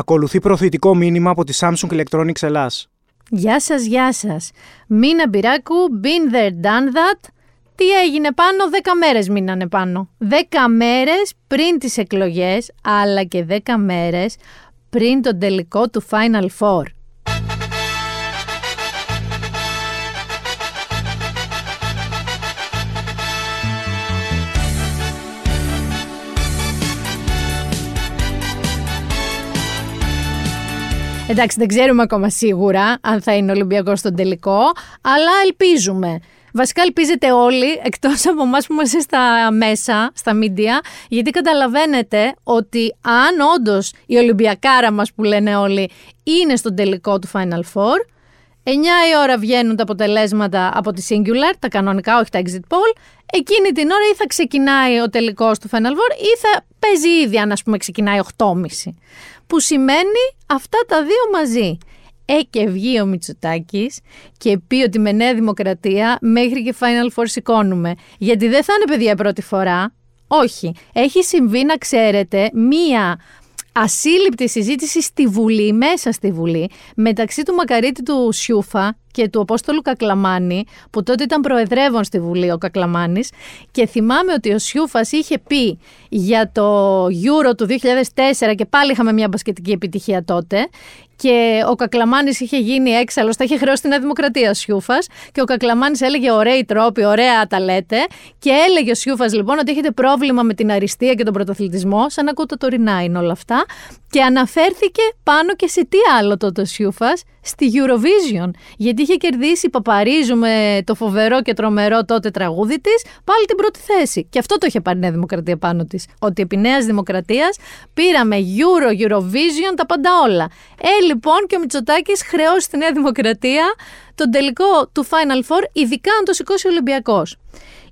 Ακολουθεί προθετικό μήνυμα από τη Samsung Electronics Ελλάς. Γεια σας, γεια σας. Μίνα Μπυράκου, been there, done that. Τι έγινε πάνω, δέκα μέρες μείνανε πάνω. Δέκα μέρες πριν τις εκλογές, αλλά και δέκα μέρες πριν τον τελικό του Final Four. Εντάξει, δεν ξέρουμε ακόμα σίγουρα αν θα είναι Ολυμπιακός στον τελικό, αλλά ελπίζουμε. Βασικά ελπίζετε όλοι, εκτός από εμάς που είμαστε στα μέσα, στα μίντια, γιατί καταλαβαίνετε ότι αν όντως η Ολυμπιακάρα μας που λένε όλοι είναι στον τελικό του Final Four, 9 η ώρα βγαίνουν τα αποτελέσματα από τη Singular, τα κανονικά, όχι τα exit poll. Εκείνη την ώρα ή θα ξεκινάει ο τελικός του Final Four ή θα παίζει ήδη αν ας πούμε ξεκινάει 8.30 που σημαίνει αυτά τα δύο μαζί. Ε και βγει ο Μητσοτάκης και πει ότι με Νέα Δημοκρατία μέχρι και Final Four σηκώνουμε. Γιατί δεν θα είναι παιδιά πρώτη φορά. Όχι. Έχει συμβεί να ξέρετε μία ασύλληπτη συζήτηση στη Βουλή, μέσα στη Βουλή, μεταξύ του Μακαρίτη του Σιούφα και του Απόστολου Κακλαμάνη, που τότε ήταν προεδρεύων στη Βουλή ο Κακλαμάνης. Και θυμάμαι ότι ο Σιούφας είχε πει για το Euro του 2004 και πάλι είχαμε μια μπασκετική επιτυχία τότε και ο Κακλαμάνης είχε γίνει έξαλλος, τα είχε χρεώσει την Δημοκρατία ο Σιούφας. Και ο Κακλαμάνης έλεγε ωραίοι τρόποι, ωραία τα λέτε και έλεγε ο Σιούφας λοιπόν ότι έχετε πρόβλημα με την αριστεία και τον πρωτοθλητισμό, σαν να ακούω το τωρινά είναι όλα αυτά. Και αναφέρθηκε πάνω και σε τι άλλο τότε ο Σιούφας, στη Eurovision. Γιατί είχε κερδίσει Παπαρίζου με το φοβερό και τρομερό τότε τραγούδι της, πάλι την πρώτη θέση. Και αυτό το είχε πάρει η Νέα Δημοκρατία πάνω της. Ότι επί Νέας Δημοκρατίας πήραμε Euro, Eurovision, τα πάντα όλα. Ε, λοιπόν, και ο Μητσοτάκης χρεώσει στη Νέα Δημοκρατία τον τελικό του Final Four, ειδικά αν το σηκώσει ο Ολυμπιακός.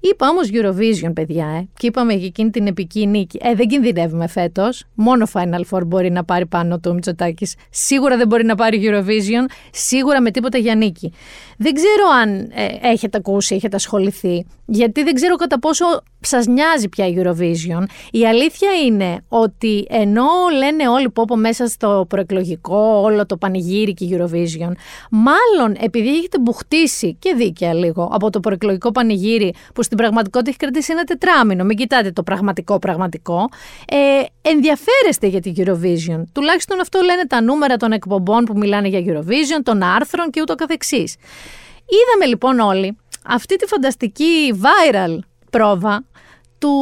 Είπα όμως Eurovision, παιδιά, ε, και είπαμε για εκείνη την επική νίκη. Ε, δεν κινδυνεύουμε φέτος. Μόνο Final Four μπορεί να πάρει πάνω του Μητσοτάκης. Σίγουρα δεν μπορεί να πάρει Eurovision. Σίγουρα με τίποτα για νίκη. Δεν ξέρω αν ε, έχετε ακούσει, έχετε ασχοληθεί, γιατί δεν ξέρω κατά πόσο σας νοιάζει πια η Eurovision. Η αλήθεια είναι ότι ενώ λένε όλοι που μέσα στο προεκλογικό, όλο το πανηγύρι και Eurovision, μάλλον επειδή έχετε μπουχτίσει και δίκαια λίγο από το προεκλογικό πανηγύρι που στην πραγματικότητα έχει κρατήσει ένα τετράμινο, μην κοιτάτε το πραγματικό πραγματικό, ε, ενδιαφέρεστε για την Eurovision. Τουλάχιστον αυτό λένε τα νούμερα των εκπομπών που μιλάνε για Eurovision, των άρθρων και ούτω καθεξής. Είδαμε λοιπόν όλοι αυτή τη φανταστική viral πρόβα του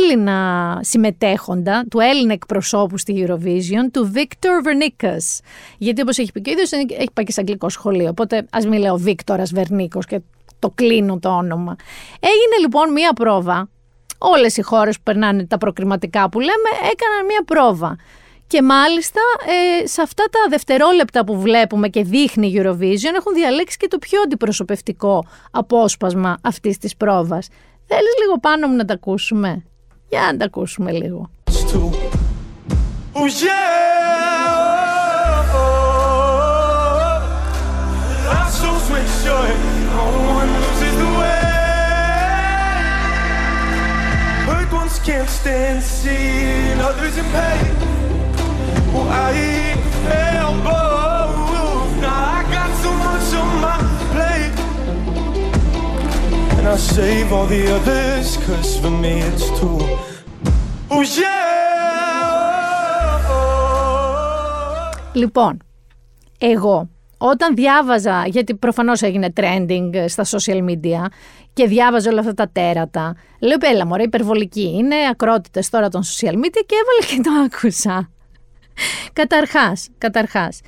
Έλληνα συμμετέχοντα, του Έλληνα εκπροσώπου στη Eurovision, του Victor Vernikas. Γιατί όπως έχει πει και ο ίδιος, έχει πάει και σε αγγλικό σχολείο, οπότε ας μην λέω Βίκτορας Βερνίκος και το κλείνω το όνομα. Έγινε λοιπόν μία πρόβα, όλες οι χώρες που περνάνε τα προκριματικά που λέμε έκαναν μία πρόβα. Και μάλιστα ε, σε αυτά τα δευτερόλεπτα που βλέπουμε και δείχνει η Eurovision έχουν διαλέξει και το πιο αντιπροσωπευτικό απόσπασμα αυτής της πρόβας. Θέλεις λίγο πάνω μου να τα ακούσουμε; Για να τα ακούσουμε λίγο. Can't stand seeing others in pain. Well, I fell both. Now I got so much on my plate. And I save all the others, cause for me it's too. Oh yeah! Λοιπόν, εγώ όταν διάβαζα, γιατί προφανώς έγινε trending στα social media και διάβαζα όλα αυτά τα τέρατα, λέω πέλα μωρέ υπερβολική είναι, ακρότητες τώρα των social media και έβαλε και το άκουσα. Καταρχάς, καταρχάς,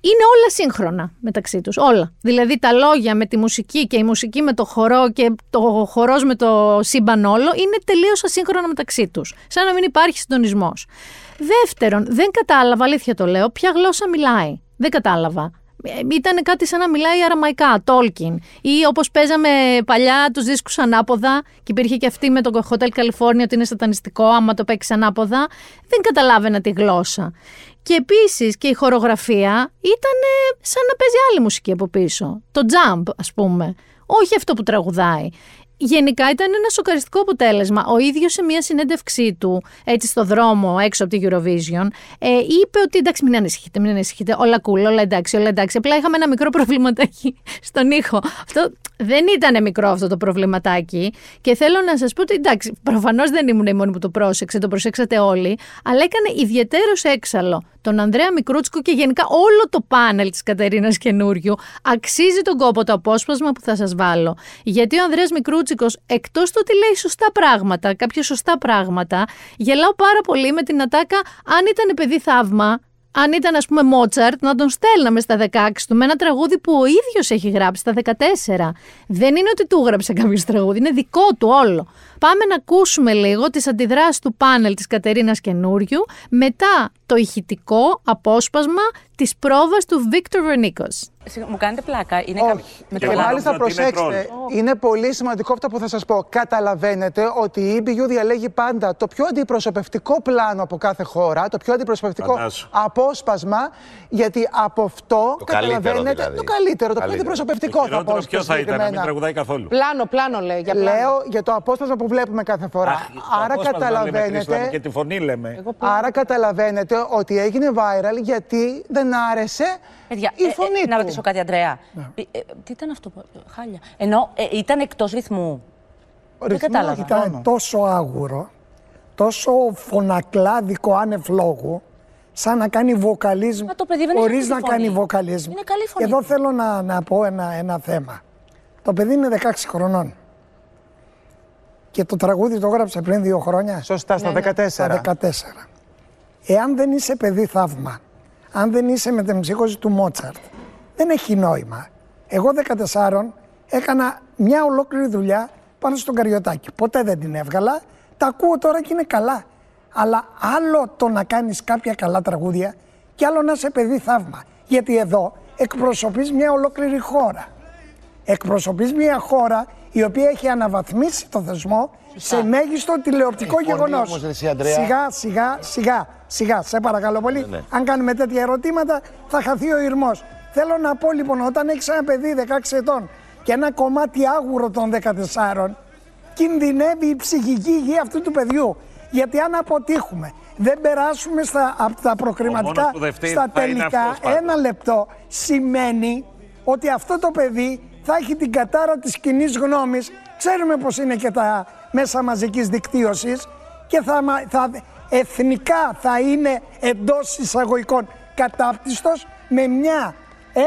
είναι όλα σύγχρονα μεταξύ τους, όλα. Δηλαδή τα λόγια με τη μουσική και η μουσική με το χορό και το χορός με το σύμπαν όλο είναι τελείως ασύγχρονα μεταξύ τους, σαν να μην υπάρχει συντονισμός. Δεύτερον, δεν κατάλαβα, αλήθεια το λέω, ποια γλώσσα μιλάει. Δεν κατάλαβα. Ε, ήταν κάτι σαν να μιλάει αραμαϊκά, Tolkien. Ή όπως παίζαμε παλιά τους δίσκους ανάποδα, και υπήρχε και αυτή με το Hotel California ότι είναι σατανιστικό, άμα το παίξεις ανάποδα. Δεν καταλάβαινα τη γλώσσα. Και επίσης και η χορογραφία ήταν σαν να παίζει άλλη μουσική από πίσω. Το jump, ας πούμε. Όχι αυτό που τραγουδάει. Γενικά ήταν ένα σοκαριστικό αποτέλεσμα. Ο ίδιος σε μια συνέντευξή του, έτσι στο δρόμο έξω από τη Eurovision, ε, είπε ότι εντάξει, μην ανησυχείτε, μην ανησυχείτε. Όλα cool, όλα εντάξει, όλα εντάξει. Απλά είχαμε ένα μικρό προβληματάκι στον ήχο. Αυτό δεν ήταν μικρό αυτό το προβληματάκι. Και θέλω να σας πω ότι εντάξει, προφανώς δεν ήμουν η μόνη που το πρόσεξε, το προσέξατε όλοι, αλλά έκανε ιδιαίτερος έξαλλο τον Ανδρέα Μικρούτσικο και γενικά όλο το πάνελ της Κατερίνας Καινούριου αξίζει τον κόπο το απόσπασμα που θα σας βάλω. Γιατί ο Ανδρέας Μικρούτσικος εκτός του ότι λέει σωστά πράγματα, κάποια σωστά πράγματα, γελάω πάρα πολύ με την ατάκα αν ήταν παιδί θαύμα, αν ήταν ας πούμε Μότσαρτ, να τον στέλναμε στα 16 του με ένα τραγούδι που ο ίδιος έχει γράψει στα 14. Δεν είναι ότι του γράψε κάποιος τραγούδι, είναι δικό του όλο. Πάμε να ακούσουμε λίγο τις αντιδράσεις του πάνελ της Κατερίνας Καινούριου μετά το ηχητικό απόσπασμα της πρόβας του Βίκτορ Βερνίκος. Μου κάνετε πλάκα. Είναι Όχι. Με Και το μάλιστα λάθος. προσέξτε, είναι πολύ σημαντικό αυτό που θα σας πω. Καταλαβαίνετε ότι η EBU διαλέγει πάντα το πιο αντιπροσωπευτικό πλάνο από κάθε χώρα, το πιο αντιπροσωπευτικό Φαντάσου. απόσπασμα, γιατί από αυτό Το καλύτερο καταλαβαίνετε δηλαδή. το καλύτερο, το πιο Καλύτερο. αντιπροσωπευτικό Το θα πω χειρότερο ποιο θα ήταν, να μην συγκεκριμένα. τραγουδάει καθόλου. Πλάνο, πλάνο λέει. Για πλάνο. Λέω για το απόσπασμα που βλέπουμε κάθε φορά. Αχ, το Άρα απόσπασμα λέμε, Χρήστο, καταλαβαίνετε. Και τη φωνή λέμε. Άρα καταλαβαίνετε ότι έγινε viral γιατί δεν άρεσε Παιδιά, η ε, ε, φωνή να του. Ρωτήσω κάτι, Αντρέα. Ε, ε, τι ήταν αυτό, που- χάλια. Ενώ ε, ήταν εκτός ρυθμού. Δεν Ρυθμό, κατάλαβα. ήταν Ήταν τόσο άγουρο, τόσο φωνακλάδικο άνευ λόγου, σαν να κάνει βοκαλίσμ Μα το παιδί δεν έχει χωρίς αυτή να τη φωνή. κάνει βοκαλίσμ. Είναι καλή φωνή. Εδώ θέλω να, να πω ένα, ένα θέμα. Το παιδί είναι 16 χρονών. Και το τραγούδι το έγραψε πριν δύο χρόνια. Σωστά, στα 14. Στα 14. Εάν δεν είσαι παιδί θαύμα, αν δεν είσαι με την ψύχωση του Μότσαρτ, δεν έχει νόημα. Εγώ 14 έκανα μια ολόκληρη δουλειά πάνω στον Καριωτάκι. Ποτέ δεν την έβγαλα. Τα ακούω τώρα και είναι καλά. Αλλά άλλο το να κάνεις κάποια καλά τραγούδια και άλλο να είσαι παιδί θαύμα. Γιατί εδώ εκπροσωπείς μια ολόκληρη χώρα. Εκπροσωπείς μια χώρα η οποία έχει αναβαθμίσει το θεσμό σε μέγιστο τηλεοπτικό Η φωνή γεγονός. όμως, ρε εσύ, Ανδρέα. Σιγά, σιγά, σιγά, σιγά, σε παρακαλώ πολύ. ναι. Αν κάνουμε τέτοια ερωτήματα θα χαθεί ο ηρμός. Θέλω να πω λοιπόν, όταν έχεις ένα παιδί 16 ετών και ένα κομμάτι άγουρο των 14, κινδυνεύει η ψυχική υγεία αυτού του παιδιού. Γιατί αν αποτύχουμε, δεν περάσουμε στα, από τα προκριματικά μόνος που δεν φταίει στα θα είναι τελικά, αυτός πάντως. ένα λεπτό σημαίνει ότι αυτό το παιδί θα έχει την κατάρα της κοινή γνώμης. Ξέρουμε πως είναι και τα μέσα μαζικής δικτύωσης και θα, μα- θα, εθνικά θα είναι εντός εισαγωγικών κατάπτυστος με μια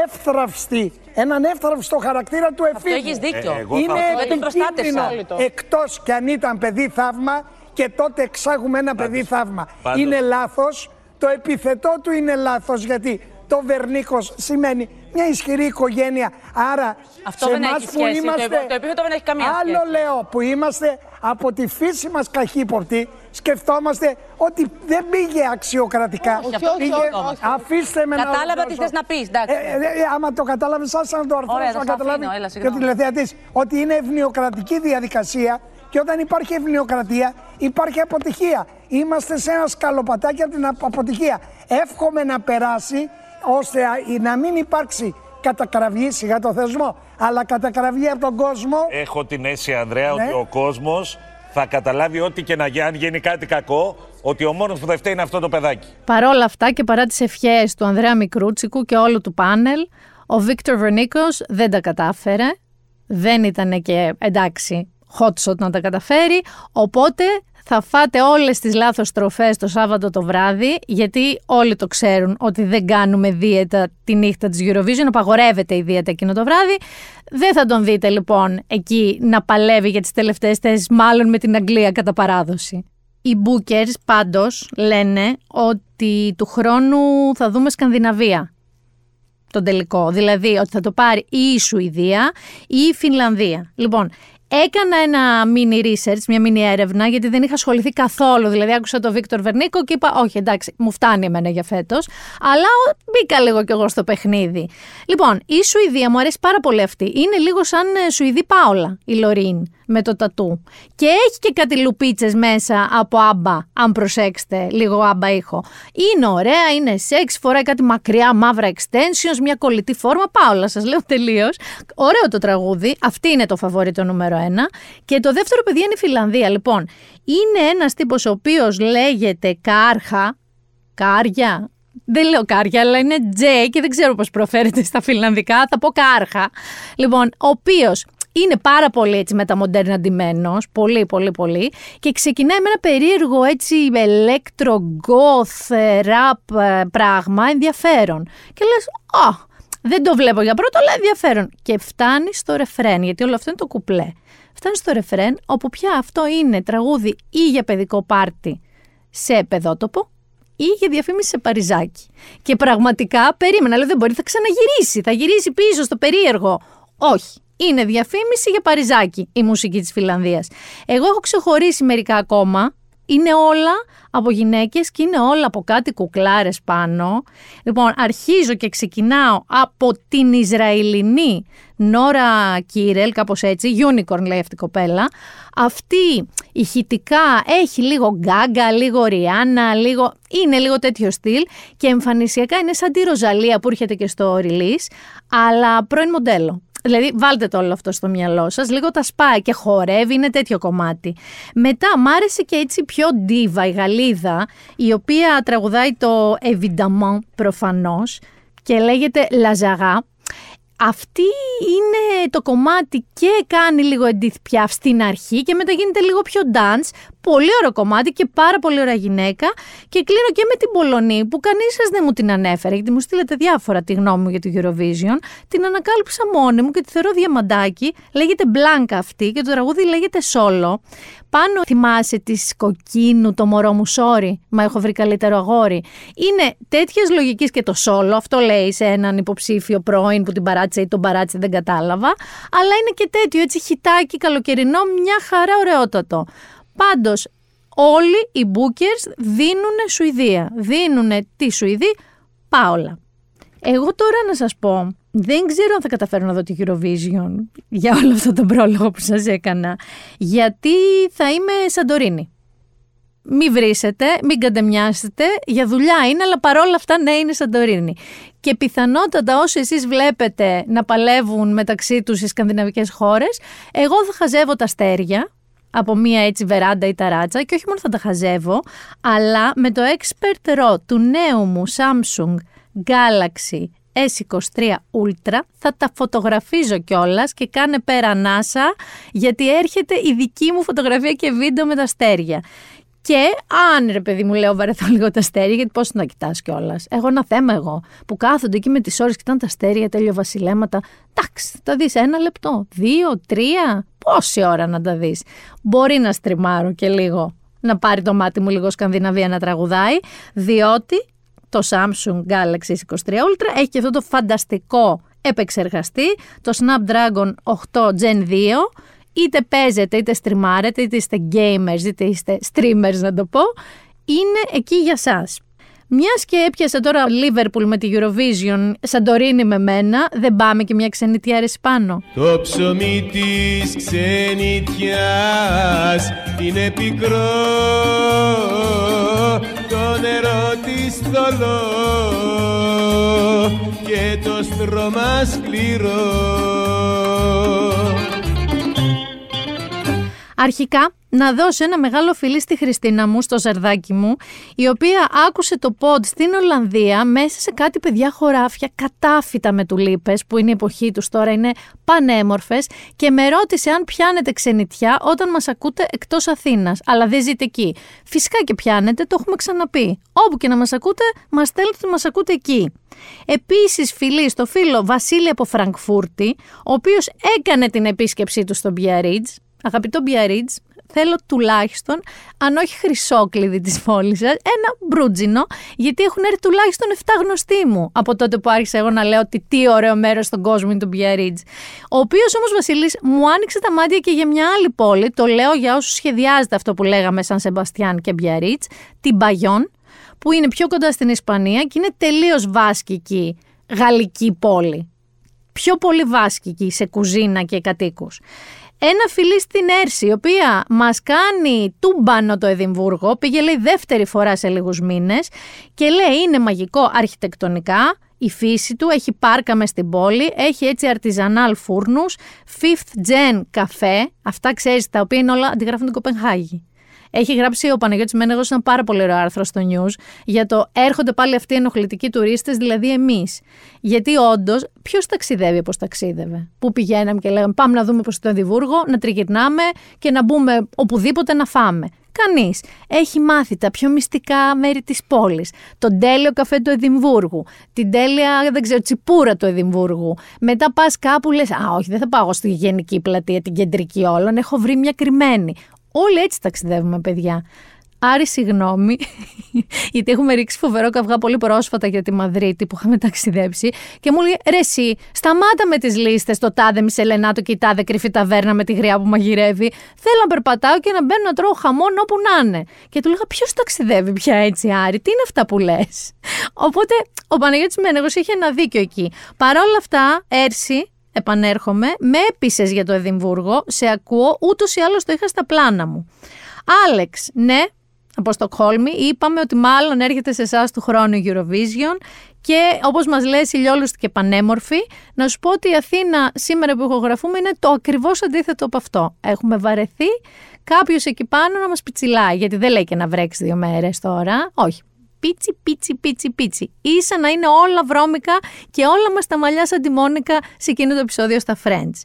εύθραυστη, έναν εύθραυστο χαρακτήρα του εφήβου. έχεις δίκιο. Ε, εγώ είναι θα- Δεν τον προστάτευσα. επικίνδυνο εκτός κι αν ήταν παιδί θαύμα και τότε εξάγουμε ένα παιδί θαύμα. πάντως. Είναι λάθος, το επιθετό του είναι λάθος γιατί το Βερνίκος σημαίνει μια ισχυρή οικογένεια. Άρα Αυτό σε δεν εμάς έχει που σχέση. Το είμαστε... επί- το επίθετο δεν έχει καμία Άλλο σχέση. λέω που είμαστε από τη φύση μας καχύποπτοι σκεφτόμαστε ότι δεν πήγε αξιοκρατικά. Όχι, αυτό Πήγε- σκεφτόμαστε. Αφήστε με να Κατάλαβα ολοκληρώσω. τι θες να πεις, εντάξει. Ε, ε, ε, άμα το κατάλαβες, άσε να το Ωραία, αρθρώσω θα να στο καταλάβεις αφήνω, έλα, και ο συγγνώμη. τηλεθεατής ότι είναι ευνοιοκρατική διαδικασία και όταν υπάρχει ευνοιοκρατία υπάρχει αποτυχία. Είμαστε σε ένα σκαλοπατάκι από την απ- αποτυχία. Εύχομαι να περάσει ώστε α- να μην υπάρξει κατακραυγή σιγά το θεσμό, αλλά κατακραυγή από τον κόσμο. Έχω την αίσθηση, Ανδρέα, Ναι. ότι ο κόσμος θα καταλάβει ό,τι και να γίνει, αν γίνει κάτι κακό, ότι ο μόνος που δεν φταίει είναι αυτό το παιδάκι. Παρόλα αυτά και παρά τις ευχές του Ανδρέα Μικρούτσικου και όλου του πάνελ, ο Βίκτορ Βερνίκος δεν τα κατάφερε. Δεν ήταν και εντάξει hot shot να τα καταφέρει. Οπότε θα φάτε όλες τις λάθος τροφές το Σάββατο το βράδυ, γιατί όλοι το ξέρουν ότι δεν κάνουμε δίαιτα τη νύχτα της Eurovision, απαγορεύεται η δίαιτα εκείνο το βράδυ. Δεν θα τον δείτε λοιπόν εκεί να παλεύει για τις τελευταίες θέσεις, μάλλον με την Αγγλία κατά παράδοση. Οι bookers πάντως λένε ότι του χρόνου θα δούμε Σκανδιναβία τον τελικό. Δηλαδή ότι θα το πάρει ή η Σουηδία ή η Φινλανδία. Λοιπόν, έκανα ένα mini research, μια mini έρευνα, γιατί δεν είχα ασχοληθεί καθόλου. Δηλαδή, άκουσα τον Βίκτορ Βερνίκο και είπα: Όχι, εντάξει, μου φτάνει εμένα για φέτος. Αλλά ο- μπήκα λίγο κι εγώ στο παιχνίδι. Λοιπόν, η Σουηδία μου αρέσει πάρα πολύ αυτή. Είναι λίγο σαν ε, Σουηδή Πάολα, η Λωρίν, με το τατού. Και έχει και κάτι λουπίτσες μέσα από άμπα, αν προσέξετε, λίγο άμπα ήχο. Είναι ωραία, είναι σεξ, φοράει κάτι μακριά μαύρα extensions, μια κολλητή φόρμα. Πάολα, σας λέω τελείως. Ωραίο το τραγούδι. Αυτή είναι το φαβόρι το νούμερο ένα. Και το δεύτερο παιδί είναι η Φιλανδία. Λοιπόν, είναι ένας τύπος ο οποίος λέγεται Κάρχα. Κάρια. Δεν λέω κάρια, αλλά είναι Τζέι και δεν ξέρω πώς προφέρεται στα φιλανδικά. Θα πω κάρχα. Λοιπόν, ο οποίος είναι πάρα πολύ έτσι μεταμοντέρνα ντυμένο, πολύ πολύ πολύ και ξεκινάει με ένα περίεργο έτσι electro goth rap ε, πράγμα ενδιαφέρον και λες «Α, δεν το βλέπω για πρώτο, αλλά ενδιαφέρον». Και φτάνει στο ρεφρέν, γιατί όλο αυτό είναι το κουπλέ. Φτάνει στο ρεφρέν, όπου πια αυτό είναι τραγούδι ή για παιδικό πάρτι σε παιδότοπο, ή για διαφήμιση σε Παριζάκι. Και πραγματικά περίμενα, λέω δεν μπορεί, θα ξαναγυρίσει, θα γυρίσει πίσω στο περίεργο. Όχι. Είναι διαφήμιση για Παριζάκι η μουσική της Φιλανδίας. Εγώ έχω ξεχωρίσει μερικά ακόμα. Είναι όλα από γυναίκες και είναι όλα από κάτι κουκλάρες πάνω. Λοιπόν, αρχίζω και ξεκινάω από την Ισραηλινή Νόρα Κίρελ, κάπως έτσι, unicorn λέει αυτή η κοπέλα. Αυτή ηχητικά έχει λίγο γκάγκα, λίγο ριάννα, λίγο... είναι λίγο τέτοιο στυλ και εμφανισιακά είναι σαν τη Ροζαλία που έρχεται και στο release, αλλά πρώην μοντέλο. Δηλαδή, βάλτε το όλο αυτό στο μυαλό σας. Λίγο τα σπάει και χορεύει, είναι τέτοιο κομμάτι. Μετά, μ' άρεσε και έτσι πιο ντίβα η Γαλλίδα, η οποία τραγουδάει το Evidemment προφανώς και λέγεται Λαζαγά. Αυτή είναι το κομμάτι και κάνει λίγο Edith Piaf στην αρχή και μετά γίνεται λίγο πιο dance. Πολύ ωραίο κομμάτι και πάρα πολύ ωραία γυναίκα. Και κλείνω και με την Πολωνή που κανείς σας δεν μου την ανέφερε γιατί μου στείλετε διάφορα τη γνώμη μου για το Eurovision. Την ανακάλυψα μόνη μου και τη θεωρώ διαμαντάκι. Λέγεται Blanca αυτή και το τραγούδι λέγεται Solo. Πάνω θυμάσαι της κοκκίνου, το μωρό μου, sorry, μα έχω βρει καλύτερο αγόρι. Είναι τέτοια λογική και το solo, αυτό λέει σε έναν υποψήφιο πρώην που την παράτησε ή τον παράτησε, δεν κατάλαβα. Αλλά είναι και τέτοιο, έτσι χιτάκι, καλοκαιρινό, μια χαρά ωραιότατο. Πάντως, όλοι οι bookers δίνουν Σουηδία. Δίνουν τη Σουηδή πάολα. Εγώ τώρα να σας πω, δεν ξέρω αν θα καταφέρω να δω τη Eurovision για όλο αυτό το πρόλογο που σας έκανα, γιατί θα είμαι Σαντορίνη. Μη βρίσετε, μην κατεμοιάσετε, για δουλειά είναι, αλλά παρόλα αυτά ναι είναι Σαντορίνη. Και πιθανότατα όσοι εσείς βλέπετε να παλεύουν μεταξύ τους οι σκανδιναβικές χώρες, εγώ θα χαζεύω τα αστέρια, από μία έτσι βεράντα ή ταράτσα και όχι μόνο θα τα χαζεύω, αλλά με το Expert RAW του νέου μου Samsung Galaxy S23 Ultra θα τα φωτογραφίζω κιόλας και κάνε πέρα NASA γιατί έρχεται η δική μου φωτογραφία και βίντεο με τα αστέρια. Και αν ρε παιδί μου λέω βαρεθώ λίγο τα αστέρια, γιατί πώς να κοιτάς κιόλας. Έχω ένα θέμα εγώ που κάθονται εκεί με τις ώρες, κοιτάνε τα αστέρια, τέλειο βασιλέματα. Εντάξει, θα δεις ένα λεπτό, δύο, τρία. Πόση ώρα να τα δεις. Μπορεί να στριμάρω και λίγο να πάρει το μάτι μου λίγο Σκανδιναβία να τραγουδάει, διότι το Samsung Galaxy S23 Ultra έχει και αυτό το φανταστικό επεξεργαστή, το Snapdragon 8 Gen 2, είτε παίζετε, είτε στριμάρετε, είτε είστε gamers, είτε είστε streamers να το πω, είναι εκεί για σας. Μιας και έπιασε τώρα Liverpool με τη Eurovision, Σαντορίνη με μένα, δεν πάμε και μια ξενιτιά αρέσει πάνω. Το ψωμί της ξενιτιάς είναι πικρό, το νερό της θολό και το στρώμα σκληρό. Αρχικά, να δώσω ένα μεγάλο φιλί στη Χριστίνα μου, στο ζαρδάκι μου, η οποία άκουσε το πόντ στην Ολλανδία μέσα σε κάτι παιδιά χωράφια κατάφυτα με τουλίπες, που είναι η εποχή τους τώρα, είναι πανέμορφες και με ρώτησε αν πιάνετε ξενιτιά όταν μας ακούτε εκτός Αθήνας, αλλά δεν ζείτε εκεί. Φυσικά και πιάνετε, το έχουμε ξαναπεί. Όπου και να μας ακούτε, μας στέλνετε ότι μας ακούτε εκεί. Επίσης φιλί στο φίλο Βασίλη από Φραγκφούρτη, ο οποίος έκανε την επίσκεψή του στο Biarritz, Αγαπητό Biarritz, θέλω τουλάχιστον, αν όχι χρυσόκλειδη της πόλης σας, ένα μπρούτζινο, γιατί έχουν έρθει τουλάχιστον 7 γνωστοί μου από τότε που άρχισα εγώ να λέω ότι τι ωραίο μέρος στον κόσμο είναι το Biarritz. Ο οποίος όμως Βασίλης μου άνοιξε τα μάτια και για μια άλλη πόλη, το λέω για όσους σχεδιάζεται αυτό που λέγαμε σαν Σεμπαστιάν και Biarritz, την Παγιόν, που είναι πιο κοντά στην Ισπανία και είναι τελείως βάσκικη γαλλική πόλη. Πιο πολύ βάσκικη σε κουζίνα και κατοίκους ένα φιλί στην Έρση, η οποία μας κάνει τούμπανο το Εδιμβούργο, πήγε λέει δεύτερη φορά σε λίγους μήνες και λέει είναι μαγικό αρχιτεκτονικά, η φύση του, έχει πάρκα μες στην πόλη, έχει έτσι αρτιζανάλ φούρνους, fifth gen καφέ, αυτά ξέρεις τα οποία είναι όλα αντιγράφουν την Κοπενχάγη. Έχει γράψει ο Παναγιώτης Μένεγος ένα πάρα πολύ ωραίο άρθρο στο News για το έρχονται πάλι αυτοί οι ενοχλητικοί τουρίστες, δηλαδή εμείς. Γιατί όντως, ποιος ταξιδεύει όπως ταξίδευε; Πού πηγαίναμε και λέγαμε πάμε να δούμε προς το Εδιμβούργο, να τριγυρνάμε και να μπούμε οπουδήποτε να φάμε. Κανείς. Έχει μάθει τα πιο μυστικά μέρη της πόλης. Τον τέλειο καφέ του Εδιμβούργου. Την τέλεια, δεν ξέρω, τσιπούρα του Εδιμβούργου. Μετά πας κάπου λες: Α, όχι, δεν θα πάω στη γενική πλατεία, την κεντρική όλων. Έχω βρει μια κρυμμένη. Όλοι έτσι ταξιδεύουμε, παιδιά. Άρη, συγγνώμη, γιατί έχουμε ρίξει φοβερό καυγά πολύ πρόσφατα για τη Μαδρίτη που είχαμε ταξιδέψει και μου λέει ρε εσύ, σταμάτα με τις λίστες το τάδε μισελενάτο και η τάδε κρυφή ταβέρνα με τη γριά που μαγειρεύει. Θέλω να περπατάω και να μπαίνω να τρώω χαμόν όπου να είναι. Και του λέγα ποιος ταξιδεύει πια έτσι Άρη, τι είναι αυτά που λες; Οπότε ο Παναγιώτης Μένεγος είχε ένα δίκιο εκεί. Παρ' όλα αυτά, Έρση, επανέρχομαι, με έπεισες για το Εδιμβούργο, σε ακούω, ούτως ή άλλως το είχα στα πλάνα μου. Άλεξ, ναι, από Στοκχόλμη, είπαμε ότι μάλλον έρχεται σε εσάς του χρόνου η Eurovision. Και όπως μας λέει ηλιόλουστη και πανέμορφη, να σου πω ότι η Αθήνα σήμερα που ηχογραφούμε είναι το ακριβώς αντίθετο από αυτό. Έχουμε βαρεθεί. Κάποιος εκεί πάνω να μας πιτσιλάει, γιατί δεν λέει και να βρέξει δύο μέρες τώρα. Όχι, πίτσι, πίτσι, πίτσι, πίτσι. Ίσα να είναι όλα βρώμικα και όλα μας τα μαλλιά σαν τη Μόνικα σε εκείνο το επεισόδιο στα Friends.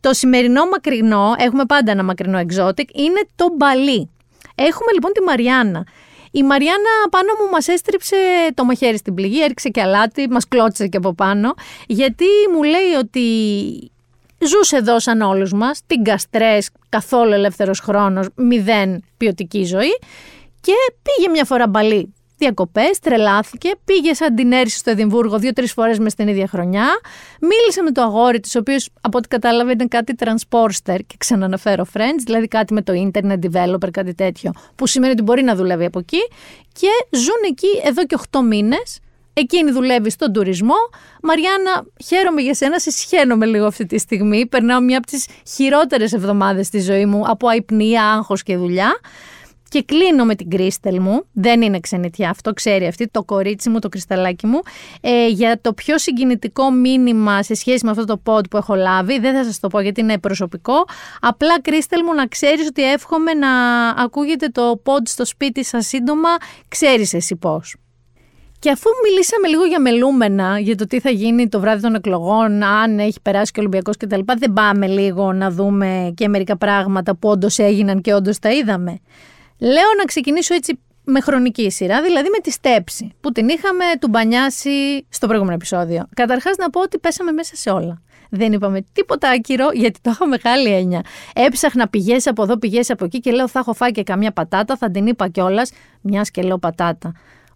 Το σημερινό μακρινό, έχουμε πάντα ένα μακρινό exotic, είναι το μπαλί. Έχουμε λοιπόν τη Μαριάννα. Η Μαριάννα πάνω μου μας έστριψε το μαχαίρι στην πληγή, έριξε και αλάτι, μας κλώτσε και από πάνω, γιατί μου λέει ότι ζούσε εδώ σαν όλους μας, την καστρές, καθόλου ελεύθερος χρόνος, μηδέν ποιοτική ζωή και πήγε μια φορά μπαλί διακοπές, τρελάθηκε, πήγε σαν την έρση στο Εδιμβούργο δύο-τρεις φορές μες στην ίδια χρονιά. Μίλησε με το αγόρι της, ο οποίος από ό,τι κατάλαβε ήταν κάτι transporter και ξαναναφέρω friends, δηλαδή κάτι με το internet developer, κάτι τέτοιο, που σημαίνει ότι μπορεί να δουλεύει από εκεί. Και ζουν εκεί εδώ και 8 μήνες. Εκείνη δουλεύει στον τουρισμό. Μαριάννα, χαίρομαι για σένα, συσχαίνομαι λίγο αυτή τη στιγμή. Περνάω μια από τις χειρότερες εβδομάδες στη ζωή μου από αϊπνία, άγχος και δουλειά. Και κλείνω με την Κρίστελ μου, δεν είναι ξενιτιά αυτό, ξέρει αυτή, το κορίτσι μου, το κρυσταλλάκι μου, ε, για το πιο συγκινητικό μήνυμα σε σχέση με αυτό το pod που έχω λάβει. Δεν θα σας το πω γιατί είναι προσωπικό. Απλά Κρίστελ μου να ξέρεις ότι εύχομαι να ακούγεται το pod στο σπίτι σας σύντομα, ξέρεις εσύ πώς. Και αφού μιλήσαμε λίγο για μελούμενα, για το τι θα γίνει το βράδυ των εκλογών, αν έχει περάσει και ο Ολυμπιακός κτλ., δεν πάμε λίγο να δούμε και μερικά πράγματα που όντως έγιναν και όντως τα είδαμε. Λέω να ξεκινήσω έτσι με χρονική σειρά, δηλαδή με τη στέψη που την είχαμε του μπανιάσει στο προηγούμενο επεισόδιο. Καταρχάς να πω ότι πέσαμε μέσα σε όλα. Δεν είπαμε τίποτα άκυρο γιατί το είχα μεγάλη έννοια. Έψαχνα πηγές από εδώ, πηγές από εκεί και λέω θα έχω φάει και καμιά πατάτα. Θα την είπα κιόλας, μιας και λέω πατάτα.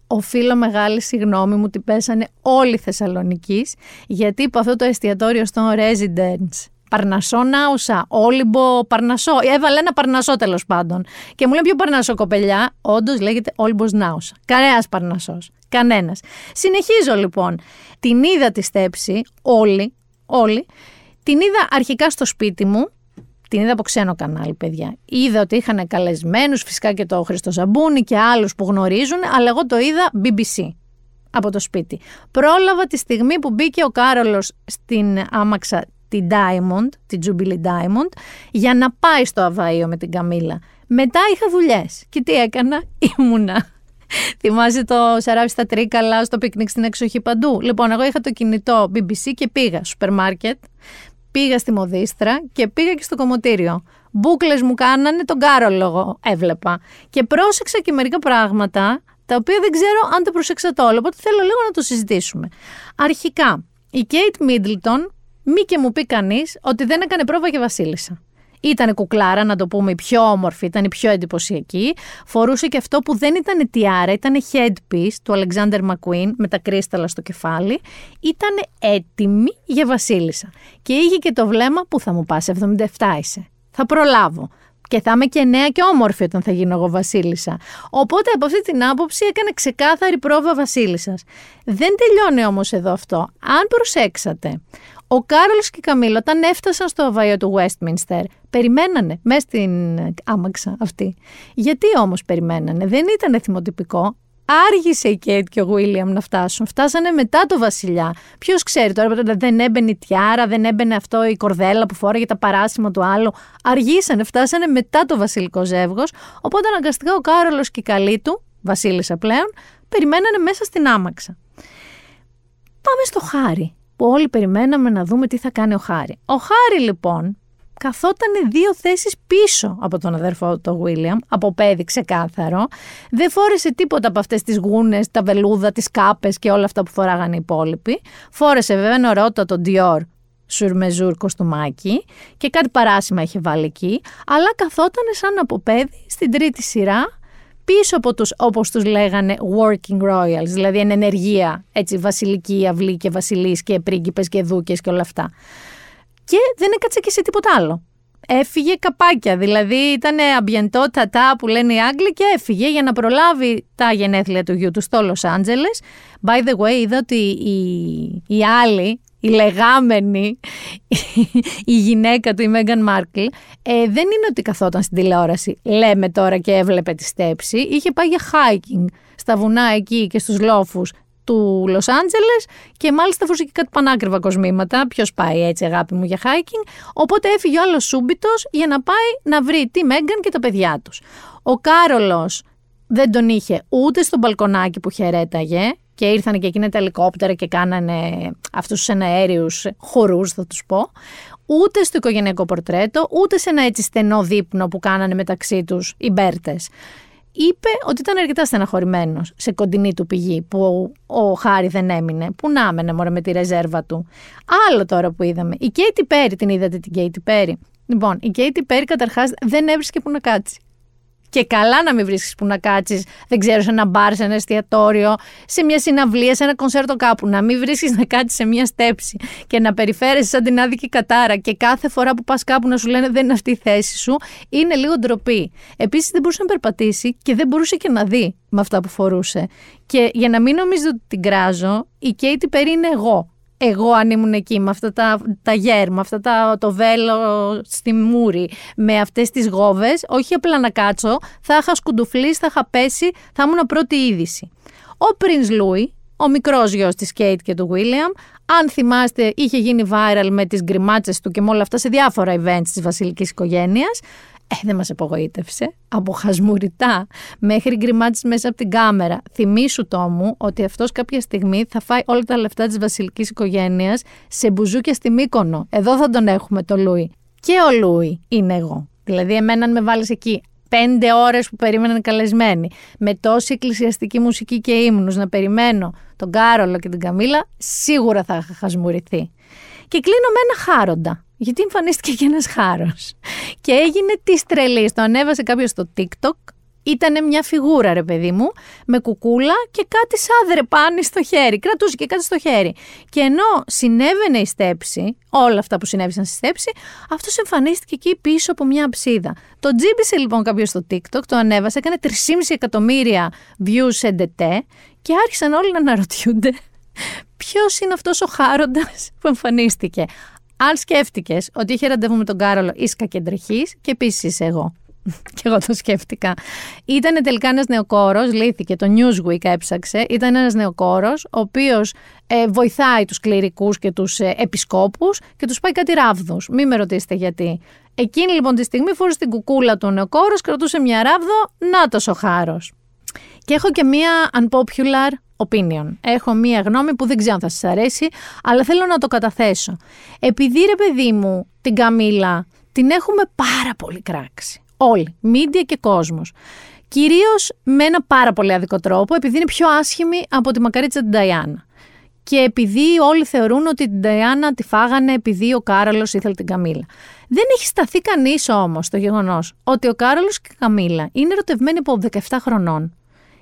Οφείλω μεγάλη συγγνώμη μου ότι πέσανε όλοι Θεσσαλονίκη, γιατί από αυτό το εστιατόριο στο Residence Παρνασό Νάουσα, Όλυμπο Παρνασό. Έβαλε ένα Παρνασό τέλος πάντων. Και μου λέει πιο Παρνασό κοπελιά. Όντως λέγεται Όλυμπος Νάουσα. Κανένας Παρνασός. Κανένας. Συνεχίζω λοιπόν. Την είδα τη στέψη, όλοι, όλοι. Την είδα αρχικά στο σπίτι μου. Την είδα από ξένο κανάλι, παιδιά. Είδα ότι είχαν καλεσμένους, φυσικά και το Χριστό Ζαμπούνι και άλλους που γνωρίζουν, αλλά εγώ το είδα BBC από το σπίτι. Πρόλαβα τη στιγμή που μπήκε ο Κάρολος στην άμαξα τη Diamond, τη Jubilee Diamond, για να πάει στο Αβαείο με την Καμίλα. Μετά είχα δουλειές. Και τι έκανα, ήμουνα. Θυμάσαι το σαράβι στα τρίκαλα, στο πικνίκ στην εξοχή παντού. Λοιπόν, εγώ είχα το κινητό BBC και πήγα σούπερ μάρκετ, πήγα στη μοδίστρα και πήγα και στο κομμωτήριο. Μπούκλες μου κάνανε τον Κάρολο εγώ έβλεπα. Και πρόσεξα και μερικά πράγματα τα οποία δεν ξέρω αν τα προσέξατε όλοι. Οπότε θέλω λίγο να το συζητήσουμε. Αρχικά, η Kate Middleton μη και μου πει κανείς ότι δεν έκανε πρόβα για Βασίλισσα. Ήταν κουκλάρα, να το πούμε, η πιο όμορφη, ήταν η πιο εντυπωσιακή. Φορούσε και αυτό που δεν ήταν τιάρα, ήταν headpiece του Alexander McQueen με τα κρίσταλα στο κεφάλι. Ήταν έτοιμη για Βασίλισσα. Και είχε και το βλέμμα που θα μου πας, 77 είσαι. Θα προλάβω. Και θα είμαι και νέα και όμορφη όταν θα γίνω εγώ Βασίλισσα. Οπότε από αυτή την άποψη έκανε ξεκάθαρη πρόβα Βασίλισσας. Δεν τελειώνει όμως εδώ αυτό. Αν προσέξατε, ο Κάρολος και η Καμίλα όταν έφτασαν στο αβαίο του Westminster περιμένανε μέσα στην άμαξα αυτή. Γιατί όμως περιμένανε, δεν ήταν θυμοτυπικό, άργησε η Κέιτ και ο Βίλιαμ να φτάσουν. Φτάσανε μετά το βασιλιά. Ποιος ξέρει τώρα, δεν έμπαινε η τιάρα, δεν έμπαινε αυτό η κορδέλα που φόραγε τα παράσημα του άλλου. Αργήσανε, φτάσανε μετά το βασιλικό ζεύγος. Οπότε αναγκαστικά ο Κάρολος και η καλή του, Βασίλισσα πλέον, περιμένανε μέσα στην άμαξα. Πάμε στο Χάρη, που όλοι περιμέναμε να δούμε τι θα κάνει ο Χάρη. Ο Χάρη λοιπόν καθόταν δύο θέσεις πίσω από τον αδερφό του Βίλιαμ, από παιδί ξεκάθαρο. Δεν φόρεσε τίποτα από αυτές τις γούνες, τα βελούδα, τις κάπες και όλα αυτά που φοράγανε οι υπόλοιποι. Φόρεσε βέβαια ένα ωραιότατο Dior σουρμεζούρ κοστούμάκι και κάτι παράσημα είχε βάλει εκεί, αλλά καθόταν σαν από παιδί στην τρίτη σειρά πίσω από τους, όπως τους λέγανε, working royals, δηλαδή εν ενεργεία, έτσι, βασιλική αυλή και βασιλείς και πρίγκιπες και δούκες και όλα αυτά και δεν έκατσε και σε τίποτα άλλο. Έφυγε καπάκια, δηλαδή ήταν αμπιεντό τατά που λένε οι Άγγλοι και έφυγε για να προλάβει τα γενέθλια του γιού του στο Λος Άντζελες. By the way, είδα ότι η, η άλλη, η λεγάμενη, η γυναίκα του, η Μέγαν Μάρκλ, ε, δεν είναι ότι καθόταν στην τηλεόραση, λέμε τώρα και έβλεπε τη στέψη, είχε πάει για hiking στα βουνά εκεί και στους λόφους του Λος Άντζελες και μάλιστα φορούσε και κάτι πανάκριβα κοσμήματα. Ποιος πάει έτσι, αγάπη μου, για hiking; Οπότε έφυγε ο άλλος súμπιτο για να πάει να βρει τη Μέγκαν και τα παιδιά τους. Ο Κάρολος δεν τον είχε ούτε στο μπαλκονάκι που χαιρέταγε και ήρθαν και εκείνα τα ελικόπτερα και κάνανε αυτούς τους εναέριους χορούς θα τους πω, ούτε στο οικογενειακό πορτρέτο, ούτε σε ένα έτσι στενό δείπνο που κάνανε μεταξύ τους οι Μπέρτες είπε ότι ήταν αρκετά στεναχωρημένος σε κοντινή του πηγή που ο Χάρη δεν έμεινε. Πού να έμενε μωρέ με τη ρεζέρβα του. Άλλο τώρα που είδαμε. Η Κέιτι Πέρι, την είδατε την Κέιτι Πέρι; Λοιπόν, η Κέιτι Πέρι καταρχάς δεν έβρισκε που να κάτσει. Και καλά να μην βρίσκεις που να κάτσεις, δεν ξέρω, σε ένα μπαρ, σε ένα εστιατόριο, σε μια συναυλία, σε ένα κονσέρτο κάπου. Να μην βρίσκεις να κάτσεις σε μια στέψη και να περιφέρεσαι σαν την άδικη κατάρα και κάθε φορά που πας κάπου να σου λένε δεν είναι αυτή η θέση σου, είναι λίγο ντροπή. Επίσης δεν μπορούσε να περπατήσει και δεν μπορούσε και να δει με αυτά που φορούσε. Και για να μην νομίζετε ότι την κράζω, η Κέιτι Περί είναι εγώ εγώ αν ήμουν εκεί με αυτά τα, τα γέρμα, αυτά τα, το βέλο στη μούρη, με αυτές τις γόβες, όχι απλά να κάτσω, θα είχα σκουντουφλήσει, θα είχα πέσει, θα ήμουν πρώτη είδηση. Ο Prince Louis, ο μικρός γιος της Kate και του William, αν θυμάστε είχε γίνει viral με τις γκριμάτσες του και με όλα αυτά σε διάφορα events της βασιλικής οικογένειας, ε, δεν μας απογοήτευσε. Από χασμουριτά μέχρι γκριμάτις μέσα από την κάμερα. Θυμήσου το μου ότι αυτός κάποια στιγμή θα φάει όλα τα λεφτά της βασιλικής οικογένειας σε μπουζούκια στη Μύκονο. Εδώ θα τον έχουμε το Λούι. Και ο Λούι είναι εγώ. Δηλαδή εμένα αν με βάλεις εκεί πέντε ώρες που περίμεναν καλεσμένοι, με τόση εκκλησιαστική μουσική και ύμνους να περιμένω τον Κάρολο και την Καμίλα, σίγουρα θα είχα χασμουριθεί. Και κλείνω με ένα χάροντα γιατί εμφανίστηκε και ένας χάρος. Και έγινε τη τρελή. Το ανέβασε κάποιος στο TikTok. Ήταν μια φιγούρα, ρε παιδί μου, με κουκούλα και κάτι σαν δρεπάνι στο χέρι. Κρατούσε και κάτι στο χέρι. Και ενώ συνέβαινε η στέψη, όλα αυτά που συνέβησαν στη στέψη, αυτός εμφανίστηκε εκεί πίσω από μια αψίδα. Το τσίμπησε λοιπόν κάποιος στο TikTok, το ανέβασε, έκανε 3,5 εκατομμύρια views σε ντετέ και άρχισαν όλοι να αναρωτιούνται ποιος είναι αυτός ο χάροντας που εμφανίστηκε. Αν σκέφτηκες ότι είχε ραντεβού με τον Κάρολο, είσαι κακεντρεχής και επίσης είσαι εγώ. και εγώ το σκέφτηκα. Ήταν τελικά ένας νεωκόρος, λύθηκε, το Newsweek έψαξε. Ήταν ένας νεωκόρος, ο οποίος ε, βοηθάει τους κληρικούς και τους ε, επισκόπους και τους πάει κάτι ράβδου. Μην με ρωτήσετε γιατί. Εκείνη λοιπόν τη στιγμή φορούσε την κουκούλα του νεοκόρος, κρατούσε μια ράβδο, να τος χάρος. Και έχω και μία unpopular opinion. Έχω μία γνώμη που δεν ξέρω αν θα σας αρέσει, αλλά θέλω να το καταθέσω. Επειδή ρε παιδί μου την Καμίλα την έχουμε πάρα πολύ κράξει. Όλοι, μίντια και κόσμος. Κυρίως με ένα πάρα πολύ αδικό τρόπο, επειδή είναι πιο άσχημη από τη μακαρίτσα την Νταϊάννα. Και επειδή όλοι θεωρούν ότι την Νταϊάννα τη φάγανε επειδή ο Κάρολος ήθελε την Καμίλα. Δεν έχει σταθεί κανείς όμως το γεγονός ότι ο Κάρολος και η Καμίλα είναι ερωτευμένοι από 17 χρονών.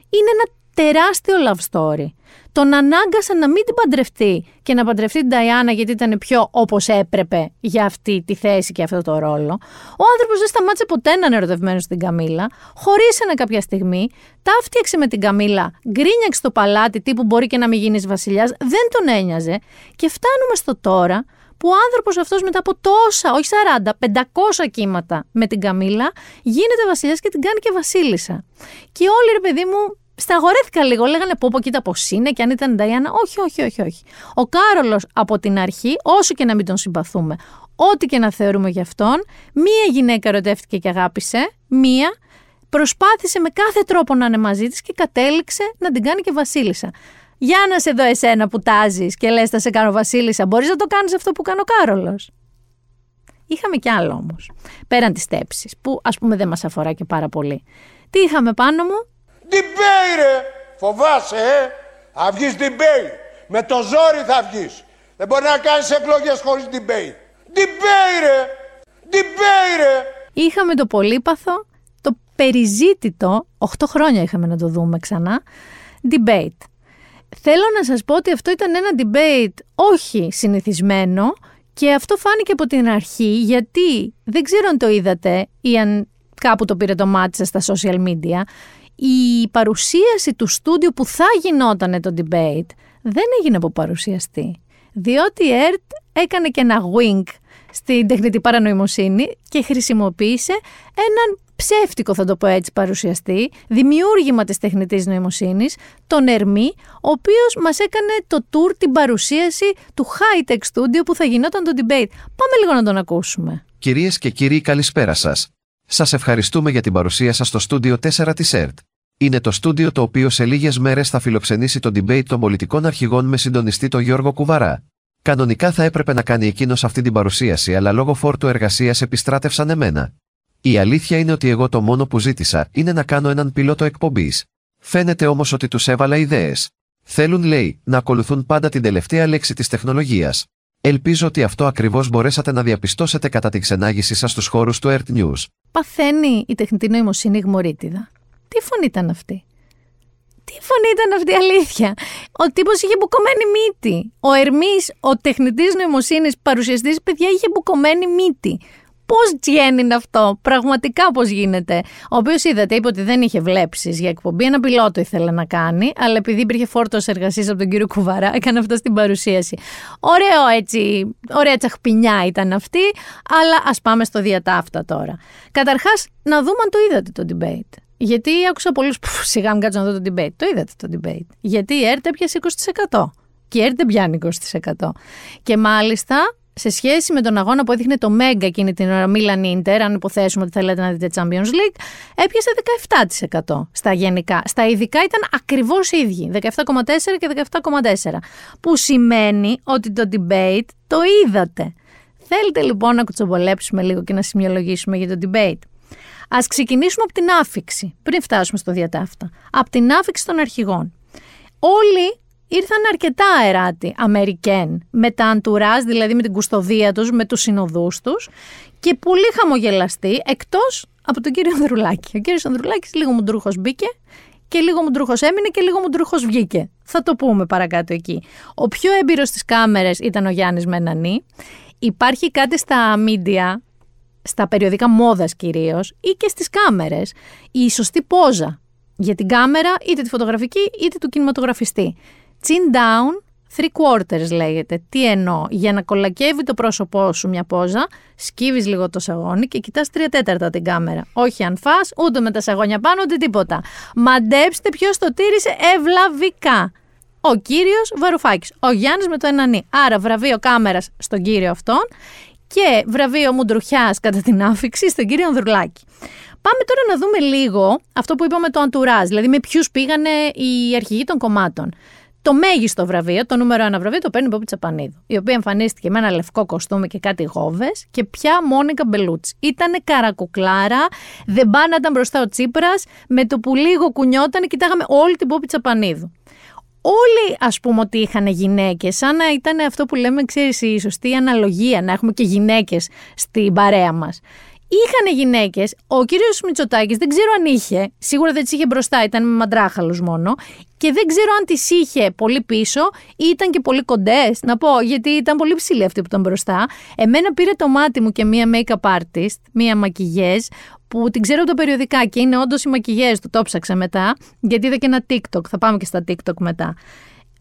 Είναι ένα τεράστιο love story. Τον ανάγκασαν να μην την παντρευτεί και να παντρευτεί την Ταϊάννα γιατί ήταν πιο όπως έπρεπε για αυτή τη θέση και αυτό το ρόλο. Ο άνθρωπος δεν σταμάτησε ποτέ να είναι ερωτευμένος στην Καμίλα. Χωρίσανε κάποια στιγμή, τα φτιάξε με την Καμίλα, γκρίνιαξε το παλάτι τύπου μπορεί και να μην γίνεις βασιλιάς, δεν τον ένοιαζε. Και φτάνουμε στο τώρα που ο άνθρωπος αυτός μετά από τόσα, όχι 40, 500 κύματα με την Καμίλα, γίνεται βασιλιάς και την κάνει και βασίλισσα. Και όλοι ρε παιδί μου σταγορέθηκα λίγο. Λέγανε πω, πω, κοίτα πώς είναι και αν ήταν η Νταϊάννα. Όχι, όχι, όχι, όχι. Ο Κάρολος από την αρχή, όσο και να μην τον συμπαθούμε, ό,τι και να θεωρούμε γι' αυτόν, μία γυναίκα ερωτεύτηκε και αγάπησε, μία προσπάθησε με κάθε τρόπο να είναι μαζί της και κατέληξε να την κάνει και βασίλισσα. Για να σε δω εσένα που τάζεις και λες θα σε κάνω βασίλισσα, μπορείς να το κάνεις αυτό που κάνει ο Κάρολος. Είχαμε κι άλλο όμως, πέραν της τέψης, που ας πούμε δεν μας αφορά και πάρα πολύ. Τι είχαμε πάνω μου; Debate, ρε! Φοβάσαι, ε! Θα βγεις debate. Με το ζόρι θα βγεις. Δεν μπορεί να κάνεις εκλογές χωρίς debate. Debate, ρε! Debate, ρε! Είχαμε το πολύπαθο, το περιζήτητο, 8 χρόνια είχαμε να το δούμε ξανά, debate. Θέλω να σας πω ότι αυτό ήταν ένα debate όχι συνηθισμένο και αυτό φάνηκε από την αρχή γιατί δεν ξέρω αν το είδατε ή αν κάπου το πήρε το μάτι στα social media. Η παρουσίαση του στούντιο που θα γινόταν το debate δεν έγινε από παρουσιαστή. Διότι η ΕΡΤ έκανε και ένα wink στην τεχνητή παρανοημοσύνη και χρησιμοποίησε έναν ψεύτικο θα το πω έτσι παρουσιαστή, δημιούργημα της τεχνητής νοημοσύνης, τον Ερμή, ο οποίος μας έκανε το tour, την παρουσίαση του high-tech studio που θα γινόταν το debate. Πάμε λίγο να τον ακούσουμε. Κυρίες και κύριοι καλησπέρα σας. Σας ευχαριστούμε για την παρουσία σας στο στούντιο 4 της ΕΡΤ. Είναι το στούντιο το οποίο σε λίγες μέρες θα φιλοξενήσει το debate των πολιτικών αρχηγών με συντονιστή τον Γιώργο Κουβαρά. Κανονικά θα έπρεπε να κάνει εκείνος αυτή την παρουσίαση, αλλά λόγω φόρτου εργασίας επιστράτευσαν εμένα. Η αλήθεια είναι ότι εγώ το μόνο που ζήτησα είναι να κάνω έναν πιλότο εκπομπής. Φαίνεται όμως ότι τους έβαλα ιδέες. Θέλουν, λέει, να ακολουθούν πάντα την τελευταία λέξη της τεχνολογίας. Ελπίζω ότι αυτό ακριβώς μπορέσατε να διαπιστώσετε κατά την ξενάγησή σας στους χώρους του Earth News. Παθαίνει η τεχνητή νοημοσύνη γμωρίτιδα. Τι φωνή ήταν αυτή; Τι φωνή ήταν αυτή η αλήθεια; Ο τύπος είχε μπουκωμένη μύτη. Ο Ερμής, ο τεχνητής νοημοσύνης παρουσιαστής, παιδιά, είχε μπουκωμένη μύτη. Πώς τζιέν είναι αυτό, πραγματικά πώς γίνεται; Ο οποίος είδατε, είπε ότι δεν είχε βλέψεις για εκπομπή. Ένα πιλότο ήθελε να κάνει, αλλά επειδή υπήρχε φόρτος εργασίας από τον κύριο Κουβαρά, έκανε αυτό στην παρουσίαση. Ωραίο έτσι, ωραία τσαχπινιά ήταν αυτή, αλλά ας πάμε στο διατάφτα τώρα. Καταρχάς, να δούμε αν το είδατε το debate. Γιατί άκουσα πολλούς που σιγά μην κάτσω να δω το debate. Το είδατε το debate. Γιατί η ΕΡΤ έπιασε 20%. Και η ΕΡΤ δεν πιάνει 20%. Και μάλιστα σε σχέση με τον αγώνα που έδειχνε το Μέγκα εκείνη την ώρα Μίλαν Ίντερ, αν υποθέσουμε ότι θέλετε να δείτε Champions League, έπιασε 17% στα γενικά. Στα ειδικά ήταν ακριβώς ίδιοι, 17,4 και 17,4. Που σημαίνει ότι το debate το είδατε. Θέλετε λοιπόν να κουτσομπολέψουμε λίγο και να σημειολογήσουμε για το debate; Α ξεκινήσουμε από την άφηξη, πριν φτάσουμε στο διατάφτα. Από την άφηξη των αρχηγών. Όλοι ήρθαν αρκετά αεράτη Αμερικέν με τα αντουράζ, δηλαδή με την κουστοδία τους, με τους συνοδούς τους και πολύ χαμογελαστοί εκτός από τον κύριο Ανδρουλάκη. Ο κύριος Ανδρουλάκης λίγο μουντρούχος μπήκε και λίγο μουντρούχος έμεινε και λίγο μουντρούχος βγήκε. Θα το πούμε παρακάτω εκεί. Ο πιο έμπειρος στις κάμερες ήταν ο Γιάννης Μενανή. Υπάρχει κάτι στα μίντια, στα περιοδικά μόδας κυρίως ή και στις κάμερες, η σωστή πόζα για την κάμερα, είτε τη φωτογραφική είτε του κινηματογραφιστή. Chin down, three quarters λέγεται. Τι εννοώ, για να κολακεύει το πρόσωπό σου μια πόζα, σκύβεις λίγο το σαγόνι και κοιτάς τρία τέταρτα την κάμερα. Όχι αν φας, ούτε με τα σαγόνια πάνω, ούτε τίποτα. Μαντέψτε ποιος το τήρησε ευλαβικά. Ο κύριος Βαρουφάκης, ο Γιάννης με το ενανί. Άρα βραβείο κάμερας στον κύριο αυτόν και βραβείο Μουντρουχιάς κατά την άφηξη στον κύριο Ανδρουλάκη. Πάμε τώρα να δούμε λίγο αυτό που είπαμε το αντουράζ, δηλαδή με ποιους πήγανε οι αρχηγοί των κομμάτων. Το μέγιστο βραβείο, το νούμερο ένα βραβείο, το παίρνει η Πόπη Τσαπανίδου, η οποία εμφανίστηκε με ένα λευκό κοστούμι και κάτι γόβες και πια Μόνικα Μπελούτσι. Ήτανε καρακουκλάρα, δεν πάνε να ήταν μπροστά ο Τσίπρας, με το που λίγο κουνιόταν, κοιτάγαμε όλη την Πόπη Τσαπανίδου. Όλοι ας πούμε ότι είχαν γυναίκες, σαν να ήταν αυτό που λέμε, ξέρεις, η σωστή αναλογία, να έχουμε και γυναίκες στην παρέα μας. Είχαν γυναίκες. Ο κύριος Μητσοτάκης δεν ξέρω αν είχε. Σίγουρα δεν τις είχε μπροστά, ήταν με μαντράχαλου μόνο. Και δεν ξέρω αν τις είχε πολύ πίσω ή ήταν και πολύ κοντές. Να πω, γιατί ήταν πολύ ψηλή αυτή που ήταν μπροστά. Εμένα πήρε το μάτι μου και μία make-up artist, μία μακιγιέζ, που την ξέρω από τα περιοδικά και είναι όντως η μακιγιέζ του. Το ψάξα μετά, γιατί είδα και ένα TikTok. Θα πάμε και στα TikTok μετά.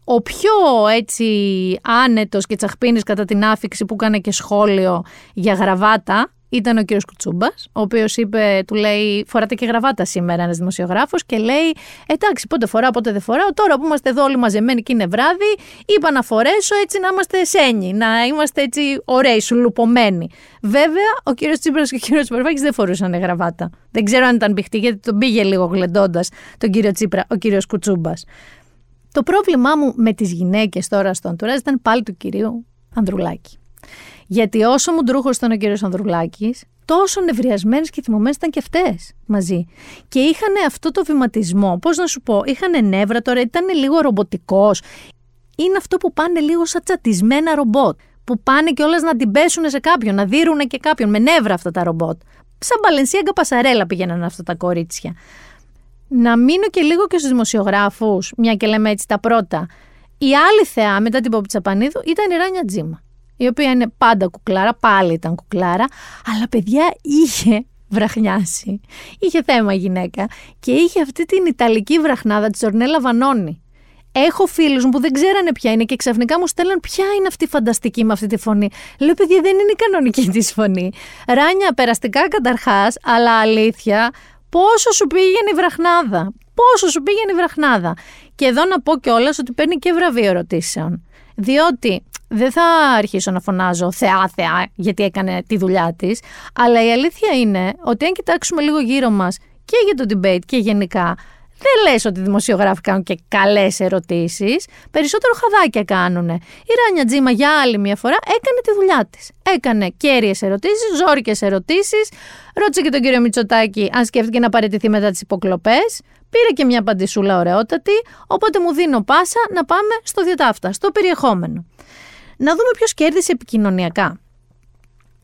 Ο πιο έτσι άνετος και τσαχπίνης κατά την άφηξη που έκανε και σχόλιο για γραβάτα ήταν ο κύριος Κουτσούμπας, ο οποίος είπε, του λέει, φοράτε και γραβάτα σήμερα ένας δημοσιογράφος και λέει, εντάξει πότε φοράω, πότε δεν φοράω, τώρα που είμαστε εδώ όλοι μαζεμένοι και είναι βράδυ, είπα να φορέσω έτσι να είμαστε σένοι, να είμαστε έτσι ωραίοι, σουλουπωμένοι. Βέβαια, ο κύριος Τσίπρας και ο κύριος Βαρουφάκης δεν φορούσαν γραβάτα. Δεν ξέρω αν ήταν πηχτή, γιατί τον πήγε λίγο γλεντώντας τον κύριο Τσίπρα, ο κύριος Κουτσούμπας. Το πρόβλημά μου με τις γυναίκες τώρα στο Αντουράζ ήταν πάλι του κυρίου Ανδρουλάκη. Γιατί όσο μου ντρούχος ήταν ο κύριος Ανδρουλάκης, τόσο νευριασμένες και θυμωμένες ήταν και αυτές μαζί. Και είχαν αυτό το βηματισμό. Πώς να σου πω, είχαν νεύρα τώρα, ήταν λίγο ρομποτικός. Είναι αυτό που πάνε λίγο σαν τσατισμένα ρομπότ. Που πάνε και όλε να την πέσουν σε κάποιον, να δίνουν και κάποιον με νεύρα αυτά τα ρομπότ. Σαν Μπαλενσίαγκα Πασαρέλα πήγαιναν αυτά τα κορίτσια. Να μείνω και λίγο και στους δημοσιογράφους, μια και λέμε έτσι τα πρώτα. Η άλλη θεά μετά την Πόπη Τσαπανίδου ήταν η Ράνια Τζίμα η οποία είναι πάντα κουκλάρα, πάλι ήταν κουκλάρα, αλλά παιδιά είχε βραχνιάσει. Είχε θέμα η γυναίκα και είχε αυτή την Ιταλική βραχνάδα τη Ορνέλα Βανόνη. Έχω φίλους μου που δεν ξέρανε ποια είναι και ξαφνικά μου στέλνουν ποια είναι αυτή η φανταστική με αυτή τη φωνή; Λέω, παιδιά, δεν είναι η κανονική της φωνή. Ράνια, περαστικά καταρχάς, αλλά αλήθεια, πόσο σου πήγαινε η βραχνάδα; Πόσο σου πήγαινε η βραχνάδα; Και εδώ να πω κιόλας ότι παίρνει και βραβείο ερωτήσεων. Διότι δεν θα αρχίσω να φωνάζω θεά θεά γιατί έκανε τη δουλειά της. αλλά η αλήθεια είναι ότι αν κοιτάξουμε λίγο γύρω μας και για το debate και γενικά, δεν λες ότι οι δημοσιογράφοι κάνουν και καλές ερωτήσεις, περισσότερο χαδάκια κάνουν. Η Ράνια Τζίμα για άλλη μια φορά έκανε τη δουλειά της. Έκανε κέρυες ερωτήσεις, ζόρικες ερωτήσεις, ρώτησε και τον κύριο Μητσοτάκη αν σκέφτηκε να παραιτηθεί μετά τις υποκλοπές, πήρε και μια απαντησούλα ωραιότατη, οπότε μου δίνω πάσα να πάμε στο διατάφτα, στο περιεχόμενο. Να δούμε ποιος κέρδισε επικοινωνιακά.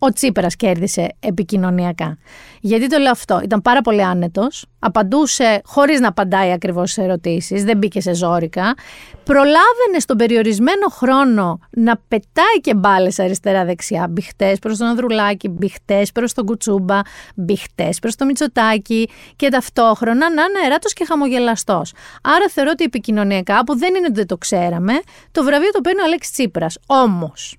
Ο Τσίπρας κέρδισε επικοινωνιακά. Γιατί το λέω αυτό, ήταν πάρα πολύ άνετος, απαντούσε χωρίς να απαντάει ακριβώς σε ερωτήσεις, δεν μπήκε σε ζώρικα. Προλάβαινε στον περιορισμένο χρόνο να πετάει και μπάλες αριστερά-δεξιά. Μπιχτέ προς τον Ανδρουλάκη, μπιχτέ προς τον Κουτσούμπα, μπιχτέ προς το Μητσοτάκι και ταυτόχρονα να είναι αεράτο και χαμογελαστός. Άρα θεωρώ ότι επικοινωνιακά, που δεν είναι ότι δεν το ξέραμε, το βραβείο το παίρνει ο Αλέξης Τσίπρας. Όμως,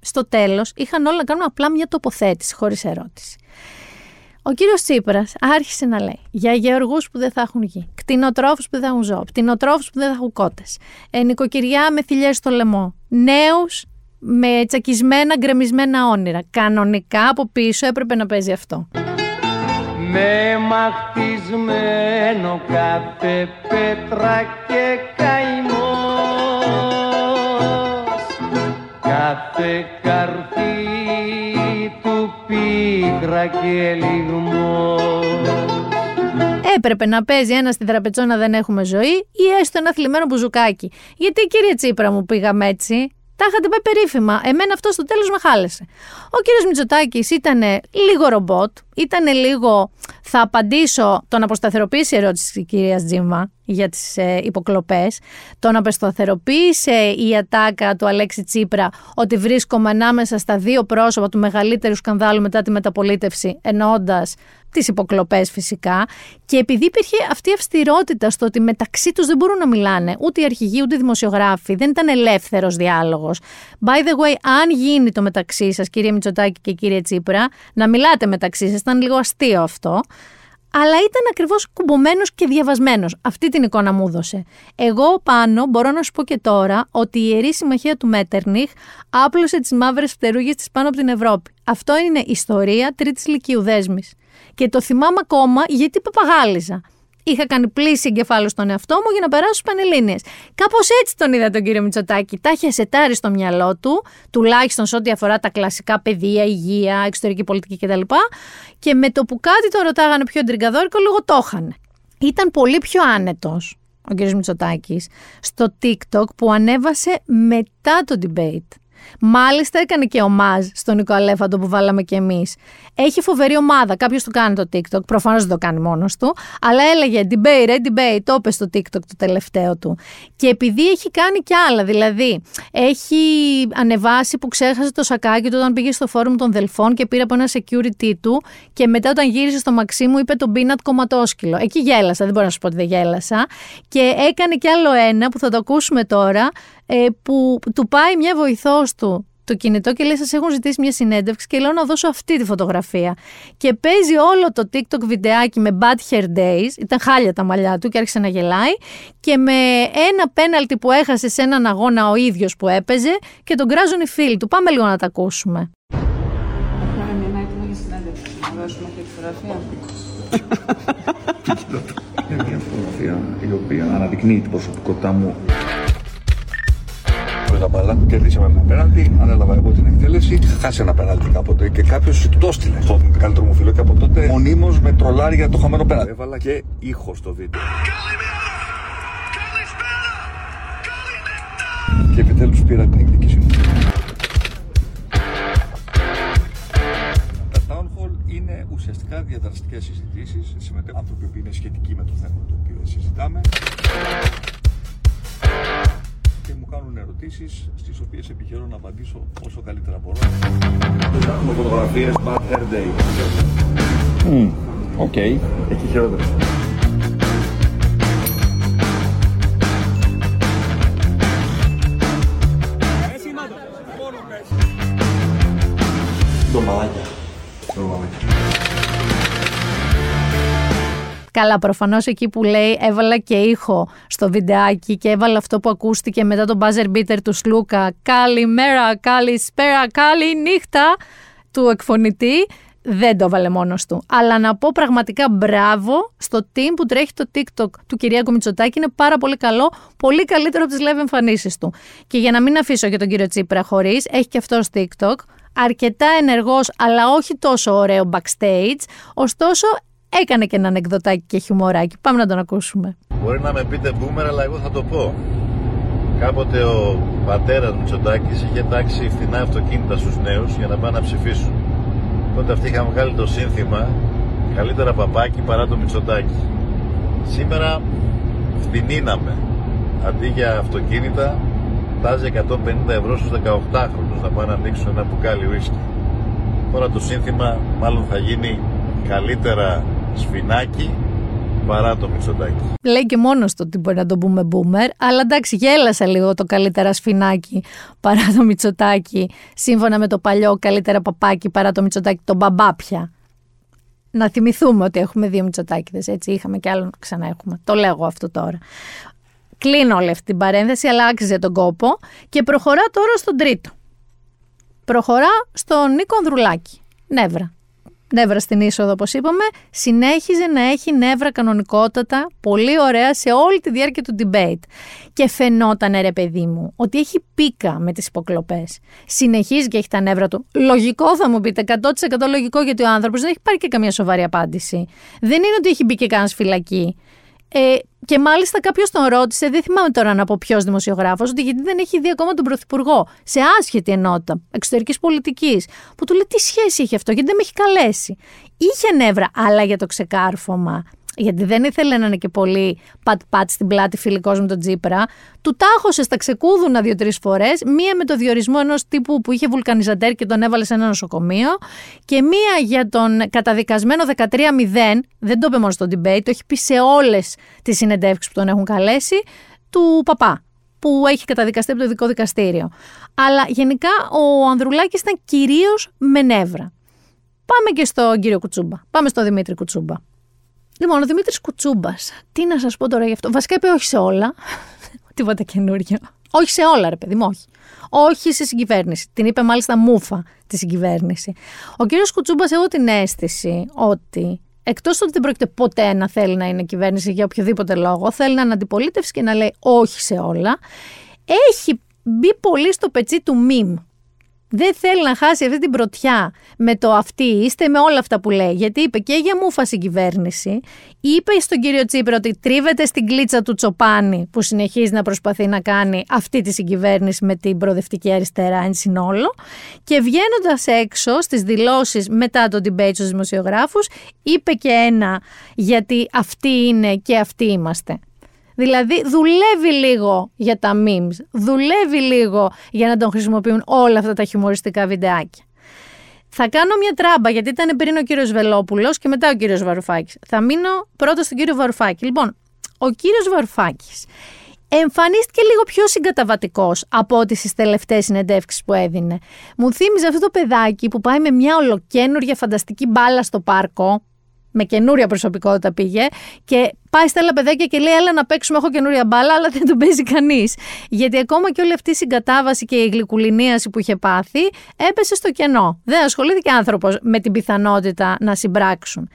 στο τέλος είχαν όλα να κάνουν απλά μια τοποθέτηση, χωρίς ερώτηση. Ο κύριος Τσίπρας άρχισε να λέει για γεωργούς που δεν θα έχουν γη, κτηνοτρόφους που δεν θα έχουν ζώο, κτηνοτρόφους που δεν θα έχουν κότες, ε, νοικοκυριά με θηλιές στο λαιμό, νέους με τσακισμένα, γκρεμισμένα όνειρα. Κανονικά από πίσω έπρεπε να παίζει αυτό. Με μαχτισμένο κάθε πέτρα και καημό κάθε καρφί του πίκρα και λιγμό. Έπρεπε να παίζει ένα στη τραπετσόνα δεν έχουμε ζωή ή έστω ένα θλιμμένο μπουζουκάκι. Γιατί κύριε Τσίπρα μου πήγαμε έτσι; Τα είχατε πει περίφημα. Εμένα αυτό στο τέλος με χάλεσε. Ο κύριος Μητσοτάκης ήταν λίγο ρομπότ, ήταν λίγο. Θα απαντήσω τον αποσταθεροποίηση ερώτηση της κυρίας Τζίμα για τις ε, υποκλοπές. Τον αποσταθεροποίησε η ατάκα του Αλέξη Τσίπρα ότι βρίσκομαι ανάμεσα στα δύο πρόσωπα του μεγαλύτερου σκανδάλου μετά τη μεταπολίτευση, εννοώντας τις υποκλοπές φυσικά. Και επειδή υπήρχε αυτή η αυστηρότητα στο ότι μεταξύ τους δεν μπορούν να μιλάνε ούτε οι αρχηγοί ούτε οι δημοσιογράφοι, δεν ήταν ελεύθερος διάλογος. By the way, αν γίνει το μεταξύ σας, κύριε Μητσοτάκη και κύριε Τσίπρα, να μιλάτε μεταξύ σας, ήταν λίγο αστείο αυτό. Αλλά ήταν ακριβώς κουμπωμένος και διαβασμένος. Αυτή την εικόνα μου έδωσε. Εγώ πάνω μπορώ να σου πω και τώρα ότι η ιερή συμμαχία του Μέτερνιχ άπλωσε τις μαύρες φτερούγε της πάνω από την Ευρώπη. Αυτό είναι ιστορία τρίτης ηλικίου δέσμης. Και το θυμάμαι ακόμα γιατί παπαγάλιζα. Είχα κάνει πλήση εγκεφάλου στον εαυτό μου για να περάσω στις Πανελλήνιες. Κάπως έτσι τον είδα τον κύριο Μητσοτάκη. Τα είχε σετάρει στο μυαλό του, τουλάχιστον σε ό,τι αφορά τα κλασικά παιδεία, υγεία, εξωτερική πολιτική κτλ. Και με το που κάτι το ρωτάγανε πιο εντριγκαδόρικο, λίγο το είχαν. Ήταν πολύ πιο άνετος ο κύριος Μητσοτάκης στο TikTok που ανέβασε μετά το debate. Μάλιστα έκανε και ομάζ στον Νίκο Αλέφαντο που βάλαμε κι εμείς. Έχει φοβερή ομάδα. Κάποιος του κάνει το TikTok. Προφανώς δεν το κάνει μόνος του. Αλλά έλεγε debate, ρε debate. Το είπε στο TikTok το τελευταίο του. Και επειδή έχει κάνει κι άλλα. Δηλαδή, έχει ανεβάσει που ξέχασε το σακάκι του όταν πήγε στο φόρουμ των Δελφών και πήρε από ένα security του. Και μετά όταν γύρισε στο μαξί μου είπε τον πίνατ κομματόσκυλο. Εκεί γέλασα. Δεν μπορώ να σου πω ότι δεν γέλασα. Και έκανε κι άλλο ένα που θα το ακούσουμε τώρα ε, που του πάει μια βοηθός του το κινητό και λέει: Σας έχουν ζητήσει μια συνέντευξη και λέω να δώσω αυτή τη φωτογραφία. Και παίζει όλο το TikTok βιντεάκι με Bad Hair Days. Ήταν χάλια τα μαλλιά του και άρχισε να γελάει. Και με ένα πέναλτι που έχασε σε έναν αγώνα ο ίδιος που έπαιζε και τον κράζουν οι φίλοι του. Πάμε λίγο να τα ακούσουμε. Έχουμε μια έτοιμο για συνέντευξη. Να δώσουμε αυτή τη φωτογραφία. Είναι μια φωτογραφία; Η οποία αναδεικνύει την προσωπικότητά μου. Με τα μπάλα, κερδίσαμε ένα πέναλτι, ανέλαβα εγώ την εκτέλεση. Χάσει ένα πέναλτι κάποτε και κάποιος το έστειλε στον καλύτερο μου φίλο και από τότε μονίμως με τρολάρει για το χαμένο πέναλτι. Έβαλα και ήχος στο βίντεο. Και επιτέλους πήρα την εκδίκησή μου. Τα town hall είναι ουσιαστικά διαδραστικές συζητήσεις. Συμμετέχουν άνθρωποι που είναι σχετικοί με το θέμα το οποίο συζητάμε. Ερωτήσεις στις οποίες επιχειρώ να απαντήσω όσο καλύτερα μπορώ. Έχουμε φωτογραφίες Bad Hair Day. Ok. Και χειρότερα. Καλά, προφανώς εκεί που λέει έβαλα και ήχο στο βιντεάκι και έβαλα αυτό που ακούστηκε μετά τον buzzer beater του Σλούκα. Καλημέρα, καλησπέρα, καλή νύχτα του εκφωνητή. Δεν το έβαλε μόνος του. Αλλά να πω πραγματικά μπράβο στο team που τρέχει το TikTok του Κυριάκου Μητσοτάκη. Είναι πάρα πολύ καλό, πολύ καλύτερο από τις live εμφανίσεις του. Και για να μην αφήσω και τον κύριο Τσίπρα χωρίς, έχει και αυτός TikTok. Αρκετά ενεργός αλλά όχι τόσο ωραίο backstage. Ωστόσο έκανε και ένα ανεκδοτάκι και χιουμοράκι. Πάμε να τον ακούσουμε. Μπορεί να με πείτε boomer, αλλά εγώ θα το πω. Κάποτε ο πατέρας Μητσοτάκης είχε τάξει φθηνά αυτοκίνητα στους νέους για να πάνε να ψηφίσουν. Τότε αυτοί είχαν βγάλει το σύνθημα καλύτερα παπάκι παρά το Μητσοτάκη. Σήμερα φθηνίναμε. Αντί για αυτοκίνητα, τάζει 150 ευρώ στους 18χρονους να πάνε να ανοίξουν ένα μπουκάλι ουίσκι. Τώρα το σύνθημα μάλλον θα γίνει καλύτερα σφινάκι παρά το Μητσοτάκη. Λέει και μόνος του ότι μπορεί να το πούμε boomer, αλλά εντάξει, γέλασα λίγο το καλύτερα σφινάκι παρά το Μητσοτάκη, σύμφωνα με το παλιό καλύτερα παπάκι παρά το Μητσοτάκη, τον μπαμπάπια. Να θυμηθούμε ότι έχουμε δύο Μητσοτάκηδες, έτσι είχαμε και άλλο ξανά έχουμε. Το λέγω αυτό τώρα. Κλείνω όλη αυτή την παρένθεση, αλλά άξιζε τον κόπο και προχωρά τώρα στον τρίτο. Προχωρά στον Νίκο Ανδρουλάκη. Νεύρα νεύρα στην είσοδο, όπως είπαμε, συνέχιζε να έχει νεύρα κανονικότατα, πολύ ωραία σε όλη τη διάρκεια του debate. Και φαινόταν, ρε παιδί μου, ότι έχει πίκα με τις υποκλοπές. Συνεχίζει και έχει τα νεύρα του. Λογικό θα μου πείτε, 100% λογικό, γιατί ο άνθρωπος δεν έχει πάρει και καμία σοβαρή απάντηση. Δεν είναι ότι έχει μπει και κανένας φυλακή. Ε, και μάλιστα κάποιος τον ρώτησε, δεν θυμάμαι τώρα να πω ποιος δημοσιογράφος, ότι γιατί δεν έχει δει ακόμα τον Πρωθυπουργό σε άσχετη ενότητα εξωτερικής πολιτικής. Που του λέει τι σχέση έχει αυτό, γιατί δεν με έχει καλέσει. Είχε νεύρα, αλλά για το ξεκάρφωμα γιατί δεν ήθελε να είναι και πολύ πατ-πατ στην πλάτη φιλικός με τον Τζίπρα, του τάχωσε στα ξεκούδουνα δύο-τρεις φορές, μία με το διορισμό ενός τύπου που είχε βουλκανιζαντέρ και τον έβαλε σε ένα νοσοκομείο, και μία για τον καταδικασμένο 13-0, δεν το είπε μόνο στο debate, το έχει πει σε όλες τις συνεντεύξεις που τον έχουν καλέσει, του παπά που έχει καταδικαστεί από το ειδικό δικαστήριο. Αλλά γενικά ο Ανδρουλάκης ήταν κυρίως με νεύρα. Πάμε και στον κύριο Κουτσούμπα. Πάμε στον Δημήτρη Κουτσούμπα. Λοιπόν, ο Δημήτρης Κουτσούμπας. Τι να σας πω τώρα γι' αυτό. Βασικά είπε όχι σε όλα. Τίποτα καινούριο. Όχι σε όλα, ρε παιδί μου, όχι. Όχι σε συγκυβέρνηση. Την είπε μάλιστα μούφα τη συγκυβέρνηση. Ο κύριος Κουτσούμπας, έχω την αίσθηση ότι εκτός ότι δεν πρόκειται ποτέ να θέλει να είναι κυβέρνηση για οποιοδήποτε λόγο, θέλει να είναι αντιπολίτευση και να λέει όχι σε όλα, έχει μπει πολύ στο πετσί του μιμ δεν θέλει να χάσει αυτή την πρωτιά με το αυτή είστε, με όλα αυτά που λέει. Γιατί είπε και για μούφαση κυβέρνηση, είπε στον κύριο Τσίπρα ότι τρίβεται στην κλίτσα του Τσοπάνη που συνεχίζει να προσπαθεί να κάνει αυτή τη συγκυβέρνηση με την προοδευτική αριστερά εν συνόλο. Και βγαίνοντας έξω στις δηλώσεις μετά το debate στους δημοσιογράφους, είπε και ένα γιατί αυτοί είναι και αυτοί είμαστε. Δηλαδή δουλεύει λίγο για τα memes, δουλεύει λίγο για να τον χρησιμοποιούν όλα αυτά τα χιουμοριστικά βιντεάκια. Θα κάνω μια τράμπα γιατί ήταν πριν ο κύριος Βελόπουλος και μετά ο κύριος Βαρουφάκης. Θα μείνω πρώτα στον κύριο Βαρουφάκη. Λοιπόν, ο κύριος Βαρουφάκης εμφανίστηκε λίγο πιο συγκαταβατικός από ό,τι στις τελευταίες συνεντεύξεις που έδινε. Μου θύμιζε αυτό το παιδάκι που πάει με μια ολοκένουργια φανταστική μπάλα στο πάρκο, με καινούρια προσωπικότητα πήγε και πάει στα άλλα παιδάκια και λέει: Έλα να παίξουμε, έχω καινούρια μπάλα, αλλά δεν τον παίζει κανείς. Γιατί ακόμα και όλη αυτή η συγκατάβαση και η γλυκουλινίαση που είχε πάθει έπεσε στο κενό. Δεν ασχολήθηκε άνθρωπος με την πιθανότητα να συμπράξουν.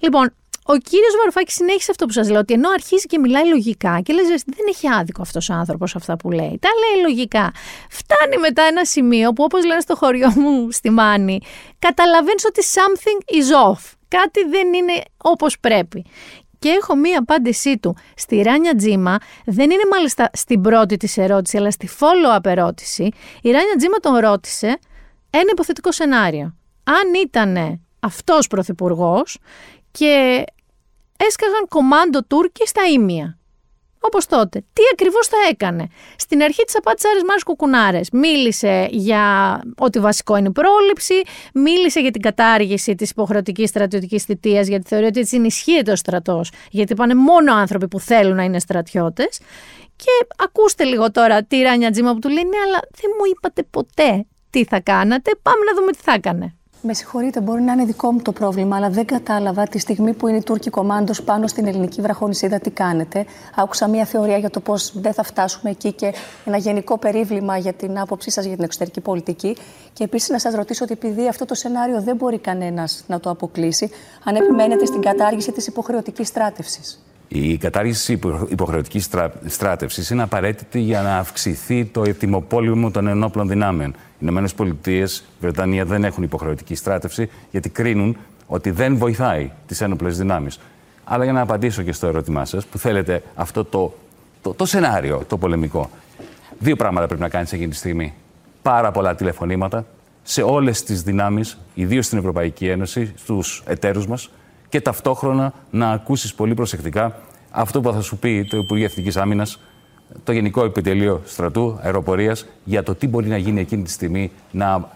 Λοιπόν, ο κύριος Βαρουφάκης συνέχισε αυτό που σας λέω, ότι ενώ αρχίζει και μιλάει λογικά και λες, δεν έχει άδικο αυτός ο άνθρωπος αυτά που λέει. Τα λέει λογικά. Φτάνει μετά ένα σημείο που, όπως λένε στο χωριό μου στη Μάνη, καταλαβαίνεις ότι something is off. Κάτι δεν είναι όπως πρέπει. Και έχω μία απάντησή του στη Ράνια Τζίμα, δεν είναι μάλιστα στην πρώτη της ερώτηση, αλλά στη follow-up ερώτηση. Η Ράνια Τζίμα τον ρώτησε ένα υποθετικό σενάριο. Αν ήταν αυτός πρωθυπουργός και έσκαγαν κομάντο Τούρκοι στα Ήμια. Όπως τότε. Τι ακριβώς θα έκανε. Στην αρχή της απάντησε Άρης Μάρης Κουκουνάρε. Μίλησε για ότι βασικό είναι η πρόληψη, μίλησε για την κατάργηση της υποχρεωτικής στρατιωτικής θητείας, γιατί θεωρεί ότι έτσι ενισχύεται ο στρατός, γιατί πάνε μόνο άνθρωποι που θέλουν να είναι στρατιώτες. Και ακούστε λίγο τώρα τη Ράνια Τζίμα που του λέει: Ναι, αλλά δεν μου είπατε ποτέ τι θα κάνατε. Πάμε να δούμε τι θα έκανε. Με συγχωρείτε, μπορεί να είναι δικό μου το πρόβλημα, αλλά δεν κατάλαβα τη στιγμή που είναι η Τούρκη κομμάντος πάνω στην ελληνική βραχονισίδα τι κάνετε. Άκουσα μία θεωρία για το πώς δεν θα φτάσουμε εκεί και ένα γενικό περίβλημα για την άποψή σας για την εξωτερική πολιτική. Και επίσης να σας ρωτήσω ότι επειδή αυτό το σενάριο δεν μπορεί κανένας να το αποκλείσει, αν επιμένετε στην κατάργηση της υποχρεωτικής στράτευσης. Η κατάργηση υποχρεωτικής στράτευσης είναι απαραίτητη για να αυξηθεί το ετοιμοπόλεμο των ενόπλων δυνάμεων. Οι Ηνωμένες Πολιτείες, η Βρετανία δεν έχουν υποχρεωτική στράτευση γιατί κρίνουν ότι δεν βοηθάει τις ένοπλες δυνάμεις. Αλλά για να απαντήσω και στο ερώτημά σας, που θέλετε αυτό το, το, το σενάριο, το πολεμικό. Δύο πράγματα πρέπει να κάνεις εκείνη τη στιγμή. Πάρα πολλά τηλεφωνήματα σε όλες τις δυνάμεις, ιδίως στην Ευρωπαϊκή Ένωση, στους εταίρους μας, και ταυτόχρονα να ακούσεις πολύ προσεκτικά αυτό που θα σου πει το Υπουργείο Εθνικής Άμυνας, το Γενικό Επιτελείο Στρατού Αεροπορίας, για το τι μπορεί να γίνει εκείνη τη στιγμή να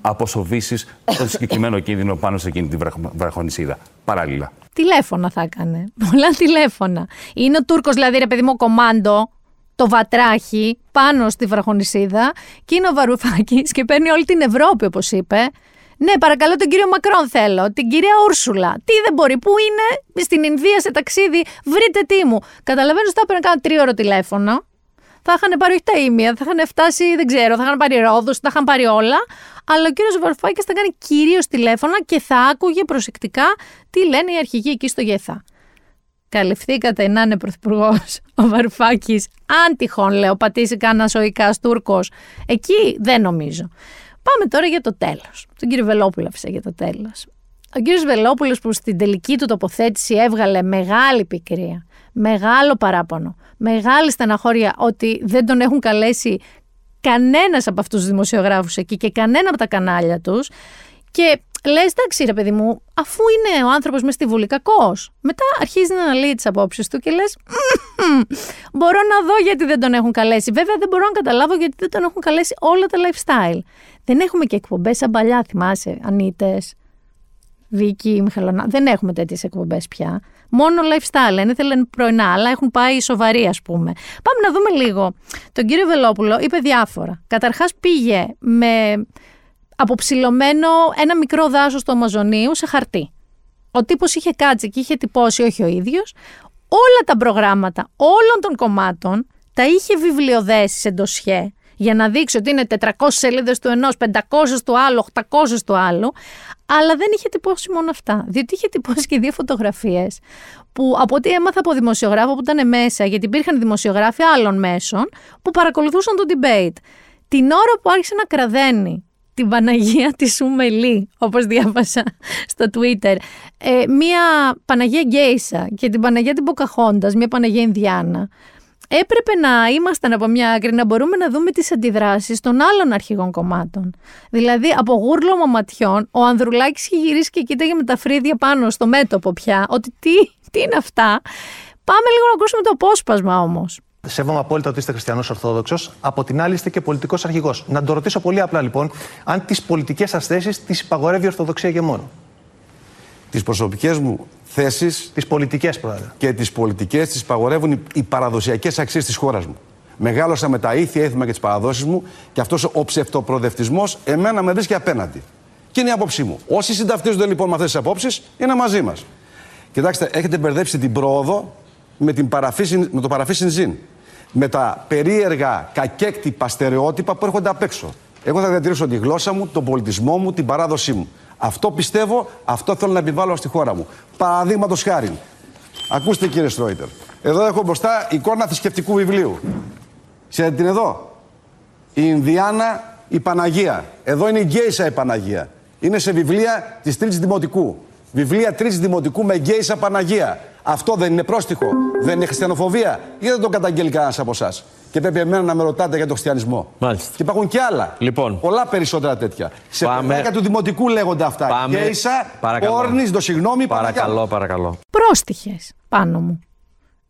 αποσοβήσεις τον συγκεκριμένο κίνδυνο πάνω σε εκείνη τη βραχονισίδα. Παράλληλα. Τηλέφωνα θα έκανε. Πολλά τηλέφωνα. Είναι ο Τούρκος, δηλαδή, ρε παιδί μου, κομμάντο, το βατράχι πάνω στη βραχονισίδα και είναι ο Βαρουφάκης και παίρνει όλη την Ευρώπη, όπως είπε. Ναι, παρακαλώ τον κύριο Μακρόν θέλω. Την κυρία Ούρσουλα. Τι δεν μπορεί, πού είναι, στην Ινδία σε ταξίδι, βρείτε τι μου. Καταλαβαίνω ότι θα έπαιρνε κάνα τρίωρο τηλέφωνο. Θα είχαν πάρει όχι τα ίμια, θα είχαν φτάσει, δεν ξέρω, θα είχαν πάρει ρόδους, θα είχαν πάρει όλα. Αλλά ο κύριος Βαρουφάκης θα κάνει κυρίως τηλέφωνα και θα άκουγε προσεκτικά τι λένε οι αρχηγοί εκεί στο ΓΕΘΑ. Καλυφθήκατε να είναι πρωθυπουργός ο Βαρουφάκης, αν τυχόν λέω, πατήσει κανένας οικά Τούρκος. Εκεί δεν νομίζω. Πάμε τώρα για το τέλος. Τον κύριο Βελόπουλο άφησα για το τέλος. Ο κύριος Βελόπουλος που στην τελική του τοποθέτηση έβγαλε μεγάλη πικρία, μεγάλο παράπονο, μεγάλη στεναχώρια ότι δεν τον έχουν καλέσει κανένας από αυτούς τους δημοσιογράφους εκεί και κανένα από τα κανάλια τους και λε, εντάξει ρε παιδί μου, αφού είναι ο άνθρωπος μες στη Βουλή κακός. Μετά αρχίζει να αναλύει τις απόψεις του και λες, μπορώ να δω γιατί δεν τον έχουν καλέσει. Βέβαια δεν μπορώ να καταλάβω γιατί δεν τον έχουν καλέσει όλα τα lifestyle. Δεν έχουμε και εκπομπές σαν παλιά, θυμάσαι, Ανίτες. Βίκη, Μιχαλονά. Δεν έχουμε τέτοιες εκπομπές πια. Μόνο lifestyle. Είναι ήθελαν πρωινά, αλλά έχουν πάει σοβαροί, ας πούμε. Πάμε να δούμε λίγο. Τον κύριο Βελόπουλο είπε διάφορα. Καταρχάς πήγε με αποψηλωμένο ένα μικρό δάσος του Αμαζονίου σε χαρτί. Ο τύπος είχε κάτσει και είχε τυπώσει, όχι ο ίδιος, όλα τα προγράμματα όλων των κομμάτων τα είχε βιβλιοδέσει σε ντοσιέ για να δείξει ότι είναι 400 σελίδες του ενός, 500 του άλλου, 800 του άλλου. Αλλά δεν είχε τυπώσει μόνο αυτά. Διότι είχε τυπώσει και δύο φωτογραφίες που από ό,τι έμαθα από δημοσιογράφο που ήταν μέσα, γιατί υπήρχαν δημοσιογράφοι άλλων μέσων που παρακολουθούσαν το debate. Την ώρα που άρχισε να κραδένει την Παναγία της Σουμελή, όπως διάβασα στο Twitter. Ε, μία Παναγία Γκέισα και την Παναγία την Ποκαχόντας, μία Παναγία Ινδιάνα. Έπρεπε να ήμασταν από μια άκρη να μπορούμε να δούμε τις αντιδράσεις των άλλων αρχηγών κομμάτων. Δηλαδή, από γούρλωμα ματιών, ο Ανδρουλάκης είχε γυρίσει και κοίταγε με τα φρύδια πάνω στο μέτωπο πια, ότι τι, τι είναι αυτά. Πάμε λίγο να ακούσουμε το απόσπασμα όμως. Σέβομαι απόλυτα ότι είστε χριστιανός Ορθόδοξος. Από την άλλη, είστε και πολιτικός αρχηγός. Να το ρωτήσω πολύ απλά λοιπόν, αν τις πολιτικές σα θέσει τις υπαγορεύει η Ορθοδοξία και μόνο. Τις προσωπικές μου θέσεις. Τις πολιτικές, πρόεδρε. Και τις πολιτικές τις υπαγορεύουν οι, οι παραδοσιακές αξίες της χώρας μου. Μεγάλωσα με τα ήθια έθιμα και τις παραδόσεις μου και αυτός ο ψευτοπροοδευτισμό εμένα με βρίσκει απέναντι. Και είναι η άποψή μου. Όσοι συνταυτίζονται λοιπόν με αυτές τις απόψεις είναι μαζί μας. Κοιτάξτε, έχετε μπερδέψει την πρόοδο με, την παραφύση, με το παραφύσιν ζήν. Με τα περίεργα κακέκτυπα στερεότυπα που έρχονται απ' έξω. Εγώ θα διατηρήσω τη γλώσσα μου, τον πολιτισμό μου, την παράδοσή μου. Αυτό πιστεύω, αυτό θέλω να επιβάλλω στη χώρα μου. Παραδείγματος χάρη. Ακούστε κύριε Στρόιτερ. Εδώ έχω μπροστά εικόνα θρησκευτικού βιβλίου. Ξέρετε την εδώ; Η Ινδιάνα, η Παναγία. Εδώ είναι η Γκέισα η Παναγία. Είναι σε βιβλία της Τρίτης Δημοτικού. Βιβλία Τρίτης Δημοτικού με Γκέισα Παναγία. Αυτό δεν είναι πρόστιχο. Δεν είναι χριστιανοφοβία. Ή δεν το καταγγέλει κανένας από εσάς. Και πρέπει εμένα να με ρωτάτε για τον χριστιανισμό. Μάλιστα. Και υπάρχουν και άλλα. Λοιπόν. Πολλά περισσότερα τέτοια. Σε Πάμε. παιδάκια του δημοτικού λέγονται αυτά. Πάμε. Γκέισα, Παρακαλώ. όρνη, το συγγνώμη, Παρακαλώ, παρακαλώ. Πρόστιχες πάνω μου.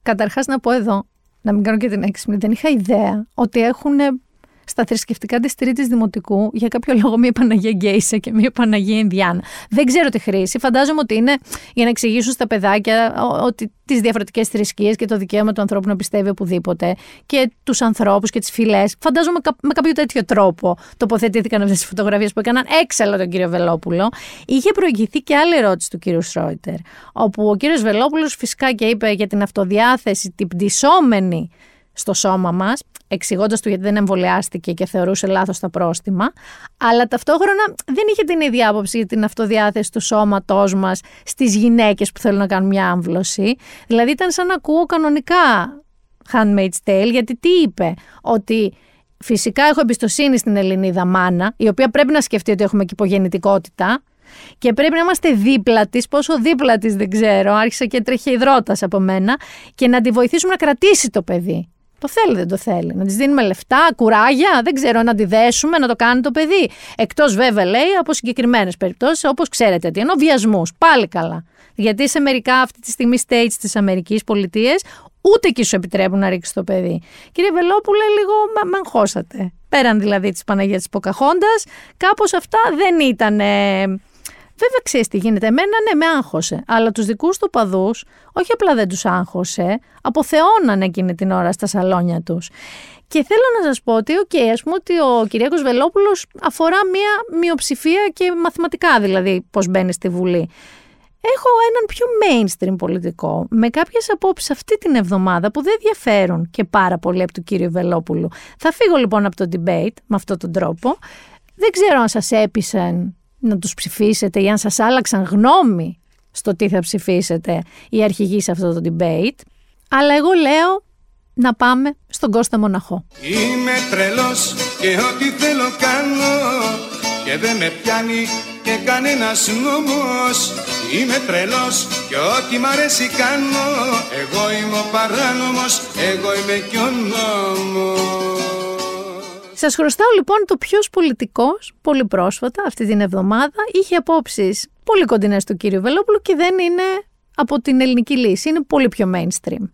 Καταρχάς να πω εδώ, να μην κάνω και την έξυπνη, δεν είχα ιδέα ότι έχουν στα θρησκευτικά της Τρίτη Δημοτικού για κάποιο λόγο μία Παναγία Γκέισα και μία Παναγία Ινδιάνα. Δεν ξέρω τη χρήση. Φαντάζομαι ότι είναι για να εξηγήσουν στα παιδάκια ο- ότι τις διαφορετικές θρησκείες και το δικαίωμα του ανθρώπου να πιστεύει οπουδήποτε και τους ανθρώπους και τις φυλές. Φαντάζομαι κα- με κάποιο τέτοιο τρόπο τοποθετήθηκαν αυτές τις φωτογραφίες που έκαναν έξαλλο τον κύριο Βελόπουλο. Είχε προηγηθεί και άλλη ερώτηση του κύριου Σρόιτερ, όπου ο κύριος Βελόπουλος φυσικά και είπε για την αυτοδιάθεση, την πτυσσόμενη στο σώμα μας, εξηγώντας του γιατί δεν εμβολιάστηκε και θεωρούσε λάθος τα πρόστιμα, αλλά ταυτόχρονα δεν είχε την ίδια άποψη για την αυτοδιάθεση του σώματός μας στις γυναίκες που θέλουν να κάνουν μια άμβλωση. Δηλαδή ήταν σαν να ακούω κανονικά Handmaid's Tale, γιατί τι είπε, ότι φυσικά έχω εμπιστοσύνη στην Ελληνίδα μάνα, η οποία πρέπει να σκεφτεί ότι έχουμε και υπογεννητικότητα, και πρέπει να είμαστε δίπλα της, πόσο δίπλα της δεν ξέρω, άρχισε και τρέχει υδρότας από μένα, και να τη βοηθήσουμε να κρατήσει το παιδί. Το θέλει, δεν το θέλει. Να της δίνουμε λεφτά, κουράγια, δεν ξέρω, να τη δέσουμε, να το κάνει το παιδί. Εκτός βέβαια, λέει, από συγκεκριμένες περιπτώσεις, όπως ξέρετε τι εννοώ, βιασμούς. Πάλι καλά. Γιατί σε μερικά αυτή τη στιγμή states της Αμερικής πολιτείες, ούτε εκεί σου επιτρέπουν να ρίξεις το παιδί. Κύριε Βελόπουλε, λίγο με με αγχώσατε. Πέραν δηλαδή της Παναγίας της Ποκαχόντα, κάπως αυτά δεν ήταν. Βέβαια, ξέρεις τι γίνεται. Εμένα ναι, με άγχωσε. Αλλά τους δικούς του οπαδούς, όχι απλά δεν τους άγχωσε, αποθεώναν εκείνη την ώρα στα σαλόνια τους. Και θέλω να σας πω ότι, οκ, ας πούμε ότι ο Κυριάκος Βελόπουλος αφορά μία μειοψηφία και μαθηματικά δηλαδή πώς μπαίνει στη Βουλή. Έχω έναν πιο mainstream πολιτικό, με κάποιες απόψεις αυτή την εβδομάδα που δεν διαφέρουν και πάρα πολύ από του κύριου Βελόπουλου. Θα φύγω λοιπόν από το debate με αυτόν τον τρόπο. Δεν ξέρω αν σας έπεισαν να τους ψηφίσετε ή αν σας άλλαξαν γνώμη στο τι θα ψηφίσετε οι αρχηγοί σε αυτό το debate. Αλλά εγώ λέω να πάμε στον Κώστα Μοναχό. Είμαι τρελός και ό,τι θέλω κάνω και δεν με πιάνει και κανένας νόμος Είμαι τρελός και ό,τι μ' αρέσει κάνω Εγώ είμαι ο παράνομος, εγώ είμαι κι ο νόμος Σας χρωστάω λοιπόν το ποιος πολιτικός πολύ πρόσφατα αυτή την εβδομάδα είχε απόψεις πολύ κοντινές του κύριου Βελόπουλου και δεν είναι από την ελληνική λύση, είναι πολύ πιο mainstream.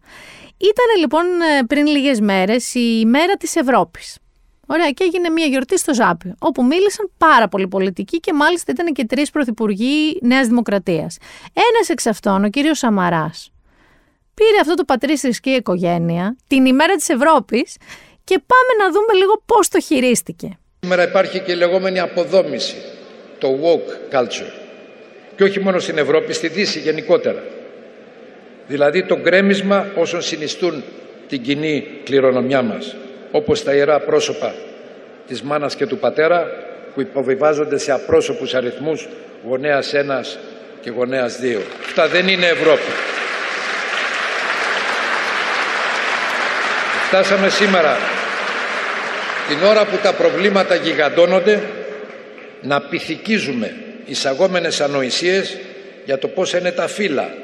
Ήταν λοιπόν ε, πριν λίγες μέρες η μέρα της Ευρώπης. Ωραία, και έγινε μια γιορτή στο Ζάπιο, όπου μίλησαν πάρα πολλοί πολιτικοί και μάλιστα ήταν και τρεις πρωθυπουργοί Νέας Δημοκρατίας. Ένας εξ αυτών, ο κύριος Σαμαράς, πήρε αυτό το πατρίς θρησκεία οικογένεια την ημέρα της Ευρώπης και πάμε να δούμε λίγο πώς το χειρίστηκε. Σήμερα υπάρχει και η λεγόμενη αποδόμηση, το woke culture. Και όχι μόνο στην Ευρώπη, στη Δύση γενικότερα. Δηλαδή το γκρέμισμα όσων συνιστούν την κοινή κληρονομιά μας, όπως τα ιερά πρόσωπα της μάνας και του πατέρα, που υποβιβάζονται σε απρόσωπους αριθμούς γονέας ένας και γονέας δύο. Αυτά δεν είναι Ευρώπη. Φτάσαμε σήμερα την ώρα που τα προβλήματα γιγαντώνονται να πυθικίζουμε εισαγόμενες ανοησίες για το πόσα είναι τα φύλλα.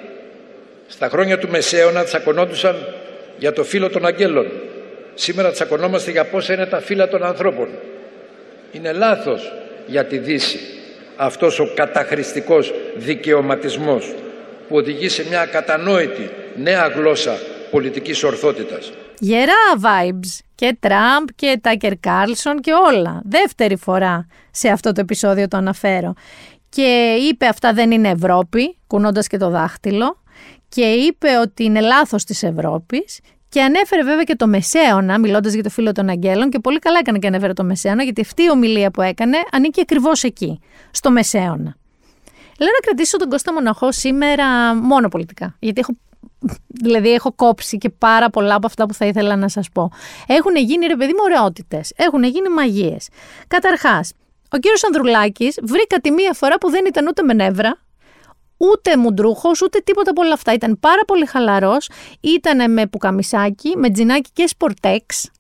Στα χρόνια του Μεσαίωνα τσακωνόντουσαν για το φύλλο των αγγέλων. Σήμερα τσακωνόμαστε για πόσα είναι τα φύλα των ανθρώπων. Είναι λάθος για τη Δύση αυτός ο καταχρηστικός δικαιωματισμός που οδηγεί σε μια ακατανόητη νέα γλώσσα πολιτικής ορθότητας. Γερά vibes και Τραμπ και Τάκερ Κάρλσον και όλα. Δεύτερη φορά σε αυτό το επεισόδιο το αναφέρω. Και είπε αυτά δεν είναι Ευρώπη, κουνώντας και το δάχτυλο. και είπε ότι είναι λάθος της Ευρώπης και ανέφερε βέβαια και το Μεσαίωνα, μιλώντας για το φίλο των Αγγέλων και πολύ καλά έκανε και ανέφερε το Μεσαίωνα γιατί αυτή η ομιλία που έκανε ανήκει ακριβώς εκεί, στο Μεσαίωνα. Λέω να κρατήσω τον Κώστα Μοναχό σήμερα μόνο πολιτικά, γιατί έχω Δηλαδή έχω κόψει και πάρα πολλά από αυτά που θα ήθελα να σας πω. Έχουν γίνει ρε παιδί μου ωραιότητες, έχουν γίνει μαγείες. Καταρχάς, ο κύριος Ανδρουλάκης βρήκα τη μία φορά που δεν ήταν ούτε με νεύρα, ούτε μουντρούχος, ούτε τίποτα από όλα αυτά. Ήταν πάρα πολύ χαλαρός, ήταν με πουκαμισάκι, με τζινάκι και σπορτέξ,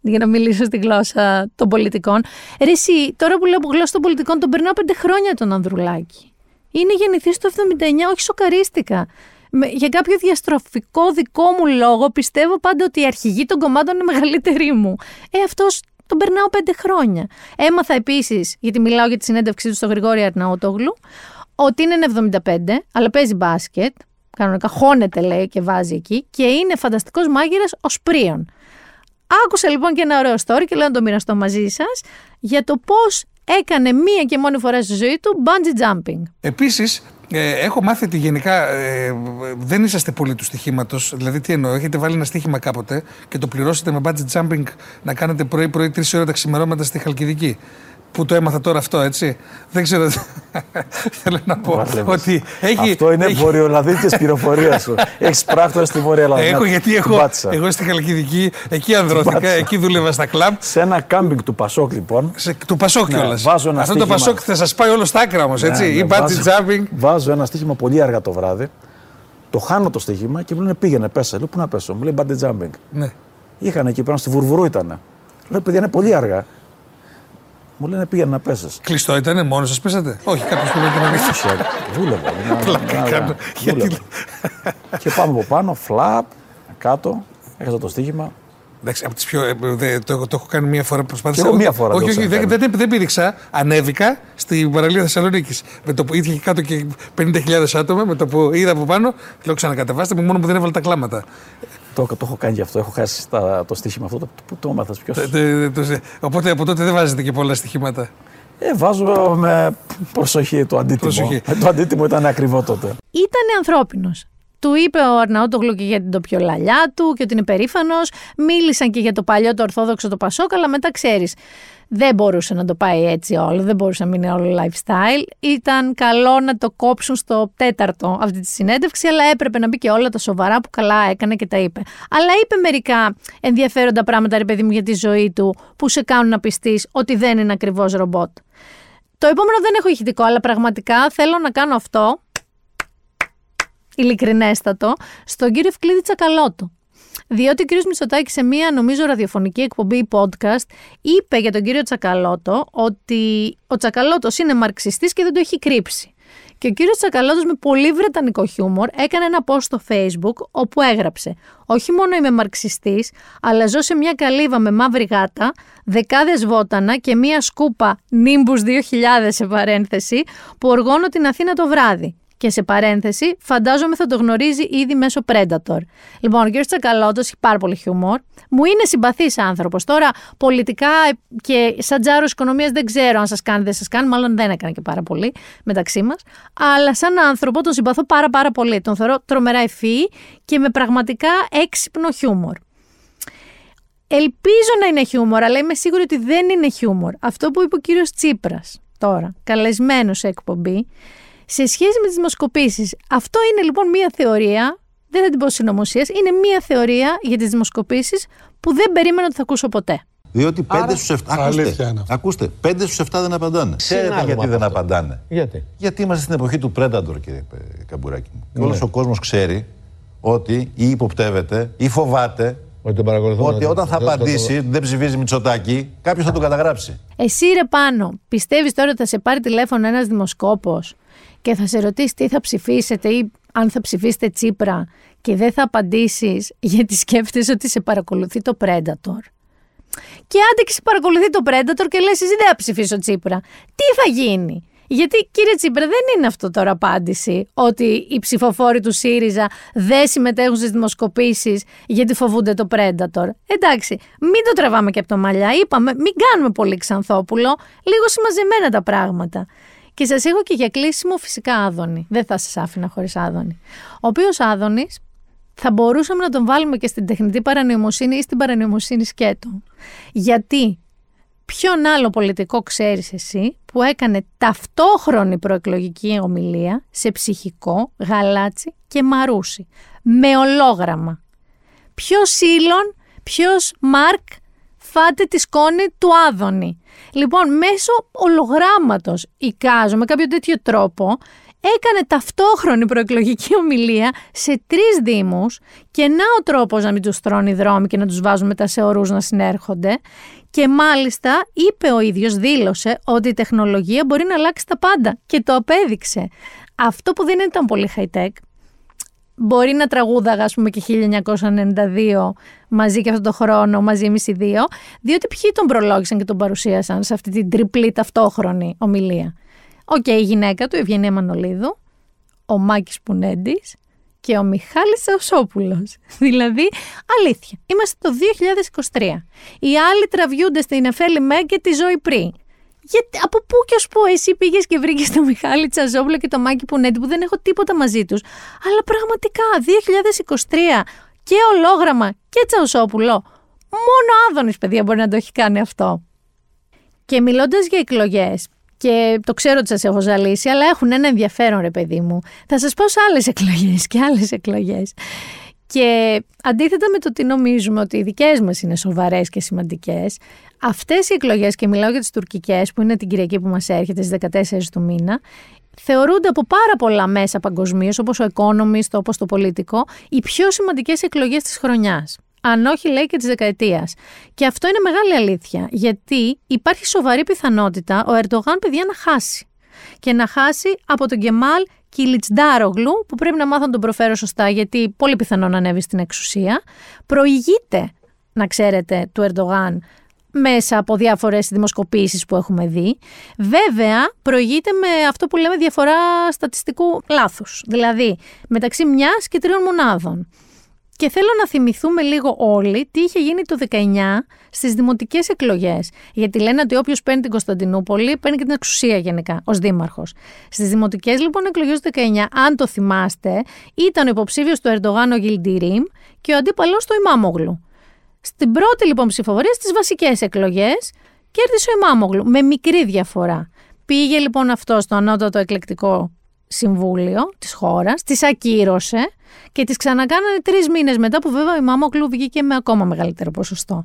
για να μιλήσω στη γλώσσα των πολιτικών. Ρε εσύ, τώρα που λέω που γλώσσα των πολιτικών, τον περνάω πέντε χρόνια τον Ανδρουλάκη. Είναι γεννηθής το 79, όχι σοκαρίστηκα με, για κάποιο διαστροφικό δικό μου λόγο πιστεύω πάντα ότι η αρχηγή των κομμάτων είναι μεγαλύτερη μου. Ε, αυτός τον περνάω πέντε χρόνια. Έμαθα επίσης, γιατί μιλάω για τη συνέντευξή του στο Γρηγόρη Αρναούτογλου, ότι είναι 75, αλλά παίζει μπάσκετ. Κανονικά χώνεται λέει και βάζει εκεί και είναι φανταστικός μάγειρας ως πρίον. Άκουσα λοιπόν και ένα ωραίο story και λέω να το μοιραστώ μαζί σας για το πώς έκανε μία και μόνη φορά στη ζωή του bungee jumping. Επίσης, ε, έχω μάθει ότι γενικά ε, δεν είσαστε πολύ του στοιχήματος. Δηλαδή, τι εννοώ, έχετε βάλει ένα στοίχημα κάποτε και το πληρώσετε με budget jumping να κάνετε πρωί-πρωί τρεις ώρα τα ξημερώματα στη Χαλκιδική που το έμαθα τώρα αυτό, έτσι. Δεν ξέρω. Θέλω να πω ότι έχει. Αυτό είναι έχει... βορειοελλαδίτικη πληροφορία σου. Έχεις πράκτορα στη Βόρεια Ελλάδα. Έχω γιατί έχω. Εγώ στη Χαλκιδική, εκεί ανδρώθηκα, εκεί δούλευα στα κλαμπ. Σε ένα κάμπινγκ του Πασόκ, λοιπόν. Σε, του Πασόκ Ναι, κιόλας. βάζω ένα Αυτό το στοίχημα. Πασόκ θα σας πάει όλο στα άκρα όμως, έτσι. Ναι, ναι, Ή bungee βάζω- jumping. Βάζω ένα στοίχημα πολύ αργά το βράδυ. Το χάνω το στοίχημα και μου λένε πήγαινε, πέσε. Λέω πού να πέσω. Μου λέει bungee jumping. Ναι. Είχαν εκεί πάνω στη Βουρβουρού ήταν. Λέω παιδιά είναι πολύ αργά. Μου λένε πήγαινε να πέσεις. Κλειστό ήταν, μόνος σας πέσατε; Όχι, κάποιος που δεν να Όχι, Δούλευα. Ένα- Πλάκα ένα- κάνω. δούλευα. Γιατί- και πάμε από πάνω, φλαπ, κάτω. Έχασα το στοίχημα. Εντάξει, από τις πιο, ε, δε- το, το έχω κάνει μία φορά προσπάθησα. Κι εγώ μία φορά Όχι, το όχι, έχω δεν, κάνει. δεν, δεν πήδηξα. Ανέβηκα στην παραλία Θεσσαλονίκης. Με το που είχε κάτω και 50.000 άτομα, με το που είδα από πάνω, λέω ξανακατεβάστε με μόνο που δεν έβαλε τα κλάματα. Το, το έχω κάνει γι' αυτό. Έχω χάσει τα- το στοίχημα αυτό. Το, πού το έμαθα, ποιος; Τε- τε- το- Οπότε από τότε δεν βάζετε και πολλά στοιχήματα. Ε, βάζω με προσοχή το αντίτιμο. Προσοχή. Ε, το αντίτιμο ήταν ακριβό τότε. Ήταν ανθρώπινος. Του είπε ο Αρναούτογλου και για την τοπιολαλιά του και ότι είναι περήφανος. Μίλησαν και για το παλιό το Ορθόδοξο το Πασόκ, αλλά μετά ξέρεις. Δεν μπορούσε να το πάει έτσι όλο, δεν μπορούσε να μείνει όλο lifestyle. Ήταν καλό να το κόψουν στο τέταρτο αυτή τη συνέντευξη, αλλά έπρεπε να μπει και όλα τα σοβαρά που καλά έκανε και τα είπε. Αλλά είπε μερικά ενδιαφέροντα πράγματα, ρε παιδί μου, για τη ζωή του, που σε κάνουν να πιστείς ότι δεν είναι ακριβώς ρομπότ. Το επόμενο δεν έχω ηχητικό, αλλά πραγματικά θέλω να κάνω αυτό ειλικρινέστατο στον κύριο Ευκλήδη Τσακαλώτο. Διότι ο κύριος Μητσοτάκης σε μία νομίζω ραδιοφωνική εκπομπή ή podcast είπε για τον κύριο Τσακαλώτο ότι ο Τσακαλώτος είναι μαρξιστής και δεν το έχει κρύψει. Και ο κύριος Τσακαλώτος με πολύ βρετανικό χιούμορ έκανε ένα post στο facebook όπου έγραψε «Όχι μόνο είμαι μαρξιστής, αλλά ζω σε μια καλύβα με μαύρη γάτα, δεκάδες βότανα και μια σκούπα Nimbus 2000 σε παρένθεση που οργώνω την Αθήνα το βράδυ. Και σε παρένθεση, φαντάζομαι θα το γνωρίζει ήδη μέσω Predator. Λοιπόν, ο κ. Τσακαλώτος έχει πάρα πολύ χιούμορ. Μου είναι συμπαθής άνθρωπος. Τώρα, πολιτικά και σαν τζάρος οικονομίας δεν ξέρω αν σας κάνει, δεν σας κάνει. Μάλλον δεν έκανε και πάρα πολύ μεταξύ μας. Αλλά σαν άνθρωπο τον συμπαθώ πάρα πάρα πολύ. Τον θεωρώ τρομερά ευφύη και με πραγματικά έξυπνο χιούμορ. Ελπίζω να είναι χιούμορ, αλλά είμαι σίγουρη ότι δεν είναι χιούμορ. Αυτό που είπε ο κύριος Τσίπρας τώρα, καλεσμένος σε εκπομπή, σε σχέση με τις δημοσκοπήσεις. Αυτό είναι λοιπόν μία θεωρία, δεν θα την πω συνωμοσία, είναι μία θεωρία για τις δημοσκοπήσεις που δεν περίμενα ότι θα ακούσω ποτέ. Διότι 5 Άρα, στους 7. αλήθεια Ακούστε, είναι αυτό. ακούστε, 5 στους 7 δεν απαντάνε. Ξέρετε Συνάγμα γιατί από δεν αυτό. απαντάνε; Γιατί; Γιατί είμαστε στην εποχή του Predator, κύριε Πε- Καμπουράκη μου. Και Ναι. όλο ο κόσμος ξέρει ότι ή υποπτεύεται ή φοβάται Ότι, τον ότι όταν θα το- το- απαντήσει ότι δεν ψηφίζει Μητσοτάκη, κάποιος θα τον καταγράψει. Εσύ ρε πάνω, πιστεύεις τώρα ότι θα σε πάρει τηλέφωνο ένας δημοσκόπος; Και θα σε ρωτήσει τι θα ψηφίσετε ή αν θα ψηφίσετε Τσίπρα και δεν θα απαντήσεις γιατί σκέφτεσαι ότι σε παρακολουθεί το Predator. Και άντε και σε παρακολουθεί το Predator και λες εσύ δεν θα ψηφίσω Τσίπρα. Τι θα γίνει; Γιατί κύριε Τσίπρα δεν είναι αυτό τώρα απάντηση ότι οι ψηφοφόροι του ΣΥΡΙΖΑ δεν συμμετέχουν στις δημοσκοπήσεις γιατί φοβούνται το Predator. Εντάξει, μην το τραβάμε και από το μαλλιά. Είπαμε μην κάνουμε πολύ Ξανθόπουλο, λίγο συμμαζεμένα τα πράγματα. Και σας έχω και για κλείσιμο φυσικά Άδωνη. Δεν θα σας άφηνα χωρίς Άδωνη. Ο οποίος Άδωνης θα μπορούσαμε να τον βάλουμε και στην τεχνητή παρανοημοσύνη ή στην παρανοημοσύνη σκέτο. Γιατί ποιον άλλο πολιτικό ξέρεις εσύ που έκανε ταυτόχρονη προεκλογική ομιλία σε ψυχικό, γαλάτσι και μαρούσι. Με ολόγραμμα. Ποιος Ήλον, ποιος Μάρκ φάτε τη σκόνη του Άδωνη. Λοιπόν, μέσω ολογράμματος εικάζω με κάποιο τέτοιο τρόπο έκανε ταυτόχρονη προεκλογική ομιλία σε τρεις δήμους και να ο τρόπος να μην τους τρώνε οι δρόμοι και να τους βάζουν τα σε ορούς να συνέρχονται και μάλιστα είπε ο ίδιος, δήλωσε ότι η τεχνολογία μπορεί να αλλάξει τα πάντα και το απέδειξε. Αυτό που δεν ήταν πολύ high-tech, μπορεί να τραγούδαγα ας πούμε και 1992 μαζί και αυτό το χρόνο, μαζί εμείς οι δύο, διότι ποιοι τον προλόγησαν και τον παρουσίασαν σε αυτή την τριπλή ταυτόχρονη ομιλία. Οκ, η γυναίκα του, η Ευγενία Μανολίδου, ο Μάκης Πουνέντης και ο Μιχάλης Τσαουσόπουλος. δηλαδή, αλήθεια, είμαστε το 2023. Οι άλλοι τραβιούνται στη Νεφέλη Μεγκ και τη ζωή πριν. Γιατί, από πού και ως πού εσύ πήγες και βρήκες τον Μιχάλη Τσαουσόπουλο και τον Μάκη Πουνέντη που δεν έχω τίποτα μαζί τους. Αλλά πραγματικά 2023 και ολόγραμμα και Τσαουσόπουλο. Μόνο Άδωνης παιδιά μπορεί να το έχει κάνει αυτό. Και μιλώντας για εκλογές, και το ξέρω ότι σας έχω ζαλίσει, αλλά έχουν ένα ενδιαφέρον ρε παιδί μου. Θα σας πω σε άλλες εκλογές και άλλες εκλογές. Και αντίθετα με το τι νομίζουμε ότι οι δικές μας είναι σοβαρές και σημαντικές, αυτές οι εκλογές, και μιλάω για τις τουρκικές, που είναι την Κυριακή που μας έρχεται στις 14 του μήνα, θεωρούνται από πάρα πολλά μέσα παγκοσμίως, όπως ο Economist, όπως το Πολιτικό, οι πιο σημαντικές εκλογές της χρονιάς αν όχι λέει και της δεκαετίας. Και αυτό είναι μεγάλη αλήθεια, γιατί υπάρχει σοβαρή πιθανότητα ο Ερντογάν, παιδιά, να χάσει. Και να χάσει από τον Κεμάλ Κιλιτσντάρογλου, που πρέπει να μάθω να τον προφέρω σωστά, γιατί πολύ πιθανό να ανέβει στην εξουσία. Προηγείται, να ξέρετε, του Ερντογάν μέσα από διάφορες δημοσκοπήσεις που έχουμε δει. Βέβαια, προηγείται με αυτό που λέμε διαφορά στατιστικού λάθους. Δηλαδή, μεταξύ μιας και τριών μονάδων. Και θέλω να θυμηθούμε λίγο όλοι τι είχε γίνει το 19 στις δημοτικές εκλογές. Γιατί λένε ότι όποιος παίρνει την Κωνσταντινούπολη παίρνει και την εξουσία γενικά ως δήμαρχος. Στις δημοτικές λοιπόν εκλογές του 19, αν το θυμάστε, ήταν ο υποψήφιος του Ερντογάν ο Γιλντιρίμ και ο αντίπαλο του Ημάμογλου. Στην πρώτη λοιπόν ψηφοφορία στις βασικές εκλογές κέρδισε ο Ημάμογλου με μικρή διαφορά. Πήγε λοιπόν αυτό στο ανώτατο εκλεκτικό συμβούλιο της χώρας, της ακύρωσε και τις ξανακάνανε τρεις μήνες μετά που βέβαια η Μάμοκλου βγήκε με ακόμα μεγαλύτερο ποσοστό.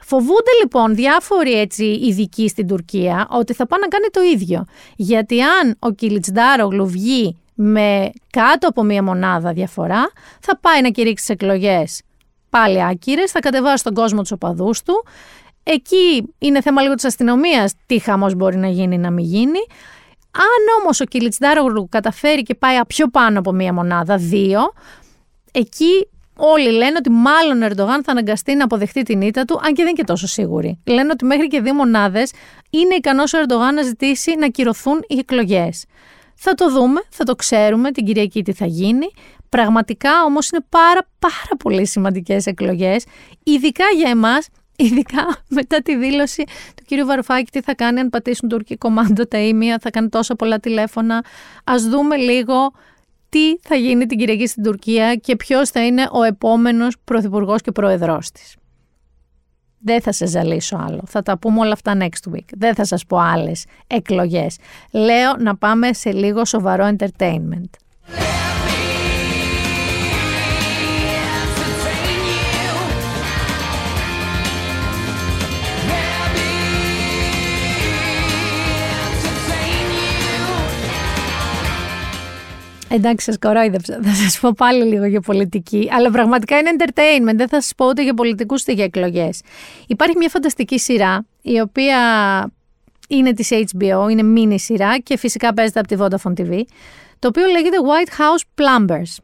Φοβούνται λοιπόν διάφοροι έτσι ειδικοί στην Τουρκία ότι θα πάνε να κάνει το ίδιο. Γιατί αν ο Κιλιτσντάρογλου βγει με κάτω από μία μονάδα διαφορά, θα πάει να κηρύξει τις εκλογές πάλι άκυρες, θα κατεβάσει τον κόσμο τους οπαδούς του. Εκεί είναι θέμα λίγο της αστυνομίας, τι χαμός μπορεί να γίνει να μην γίνει. Αν όμως ο Κιλιτσντάρογλου καταφέρει και πάει πιο πάνω από μία μονάδα, δύο, εκεί όλοι λένε ότι μάλλον ο Ερντογάν θα αναγκαστεί να αποδεχτεί την ήττα του, αν και δεν είναι και τόσο σίγουροι. Λένε ότι μέχρι και δύο μονάδες είναι ικανός ο Ερντογάν να ζητήσει να κυρωθούν οι εκλογές. Θα το δούμε, θα το ξέρουμε την Κυριακή τι θα γίνει. Πραγματικά όμως είναι πάρα πάρα πολύ σημαντικές εκλογές, ειδικά για εμάς Ειδικά μετά τη δήλωση του κύριου Βαρουφάκη τι θα κάνει αν πατήσουν τουρκικό κομμάντο τα ίμια, θα κάνει τόσα πολλά τηλέφωνα. Ας δούμε λίγο τι θα γίνει την Κυριακή στην Τουρκία και ποιος θα είναι ο επόμενος πρωθυπουργός και πρόεδρός της. Δεν θα σε ζαλίσω άλλο. Θα τα πούμε όλα αυτά next week. Δεν θα σας πω άλλες εκλογές. Λέω να πάμε σε λίγο σοβαρό entertainment. Εντάξει, σας κορόιδεψα. Θα σας πω πάλι λίγο για πολιτική. Αλλά πραγματικά είναι entertainment. Δεν θα σας πω ούτε για πολιτικούς ούτε για εκλογές. Υπάρχει μια φανταστική σειρά, η οποία είναι της HBO, είναι mini σειρά και φυσικά παίζεται από τη Vodafone TV, το οποίο λέγεται White House Plumbers.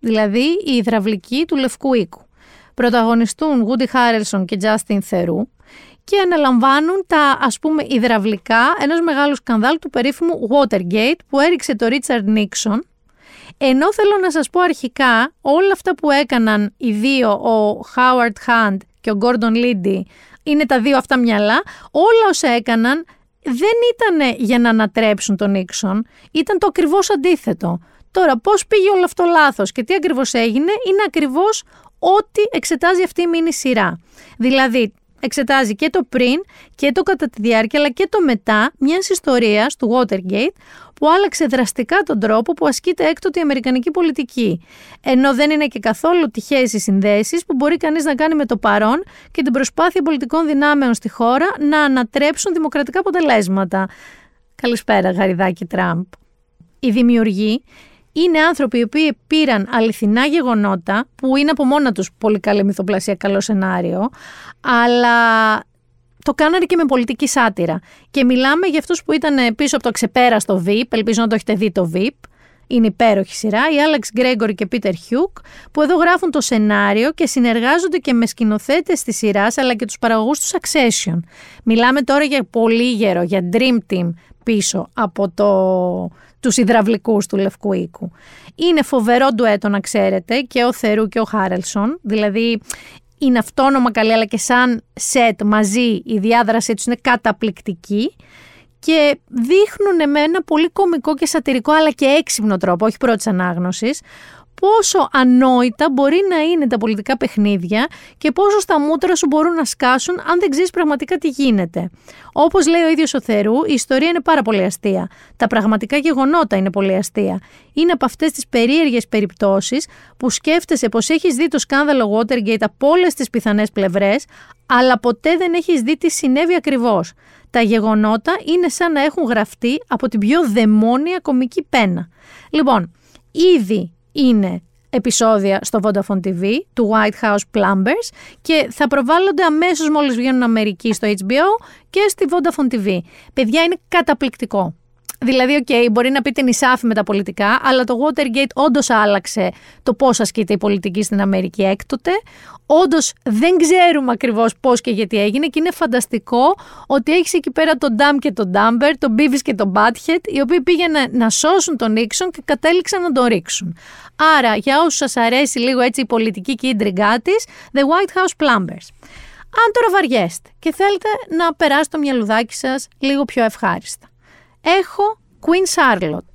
Δηλαδή η υδραυλική του Λευκού Οίκου. Πρωταγωνιστούν Woody Harrelson και Justin Theroux και αναλαμβάνουν τα ας πούμε υδραυλικά ενός μεγάλου σκανδάλου του περίφημου Watergate που έριξε το Richard Nixon ενώ θέλω να σας πω αρχικά όλα αυτά που έκαναν οι δύο, ο Howard Hunt και ο Gordon Liddy είναι τα δύο αυτά μυαλά, όλα όσα έκαναν δεν ήταν για να ανατρέψουν τον Νίξον, ήταν το ακριβώς αντίθετο. Τώρα, πώς πήγε όλο αυτό λάθος και τι ακριβώς έγινε, είναι ακριβώς ό,τι εξετάζει αυτή η μήνυ σειρά. Δηλαδή, εξετάζει και το πριν και το κατά τη διάρκεια αλλά και το μετά μιας ιστορίας του Watergate που άλλαξε δραστικά τον τρόπο που ασκείται έκτοτε η Αμερικανική πολιτική. Ενώ δεν είναι και καθόλου τυχαίες οι συνδέσεις που μπορεί κανείς να κάνει με το παρόν και την προσπάθεια πολιτικών δυνάμεων στη χώρα να ανατρέψουν δημοκρατικά αποτελέσματα. Καλησπέρα, Γαριδάκη Τραμπ. Οι δημιουργοί είναι άνθρωποι οι οποίοι πήραν αληθινά γεγονότα, που είναι από μόνα τους πολύ καλή μυθοπλασία, καλό σενάριο, αλλά το κάνανε και με πολιτική σάτυρα. Και μιλάμε για αυτούς που ήταν πίσω από το αξεπέραστο Veep, ελπίζω να το έχετε δει το Veep, είναι υπέροχη σειρά, οι Alex Gregory και Peter Huyck, που εδώ γράφουν το σενάριο και συνεργάζονται και με σκηνοθέτες της σειράς αλλά και τους παραγωγούς τους Succession. Μιλάμε τώρα για πολύ γέρο, για Dream Team πίσω από το, τους υδραυλικούς του Λευκού Οίκου. Είναι φοβερό ντουέτο να ξέρετε και ο Θερού και ο Χάρελσον, δηλαδή είναι αυτόνομα καλή αλλά και σαν σετ μαζί η διάδρασή τους είναι καταπληκτική και δείχνουν με ένα πολύ κομικό και σατυρικό αλλά και έξυπνο τρόπο, όχι πρώτη ανάγνωσης, πόσο ανόητα μπορεί να είναι τα πολιτικά παιχνίδια και πόσο στα μούτρα σου μπορούν να σκάσουν αν δεν ξέρεις πραγματικά τι γίνεται. Όπως λέει ο ίδιος ο Θερού, η ιστορία είναι πάρα πολύ αστεία. Τα πραγματικά γεγονότα είναι πολύ αστεία. Είναι από αυτές τις περίεργες περιπτώσεις που σκέφτεσαι πως έχεις δει το σκάνδαλο Watergate από όλες τις πιθανές πλευρές, αλλά ποτέ δεν έχεις δει τι συνέβη ακριβώς. Τα γεγονότα είναι σαν να έχουν γραφτεί από την πιο δαιμόνια κομική πένα. Λοιπόν, ήδη είναι επεισόδια στο Vodafone TV του White House Plumbers και θα προβάλλονται αμέσως μόλις βγαίνουν Αμερική στο HBO και στη Vodafone TV. Παιδιά είναι καταπληκτικό. Δηλαδή, OK, okay, μπορεί να πείτε νισάφι με τα πολιτικά, αλλά το Watergate όντως άλλαξε το πώς ασκείται η πολιτική στην Αμερική έκτοτε. Όντως δεν ξέρουμε ακριβώς πώς και γιατί έγινε και είναι φανταστικό ότι έχεις εκεί πέρα τον Ντάμ και τον Dumber, τον Beavis και τον Butt-Head, οι οποίοι πήγαιναν να σώσουν τον Νίξον και κατέληξαν να τον ρίξουν. Άρα, για όσους σας αρέσει λίγο έτσι η πολιτική και η ντριγκά της, The White House Plumbers. Αν τώρα βαριέστε και θέλετε να περάσετε το μυαλουδάκι σας λίγο πιο ευχάριστα έχω Queen Charlotte.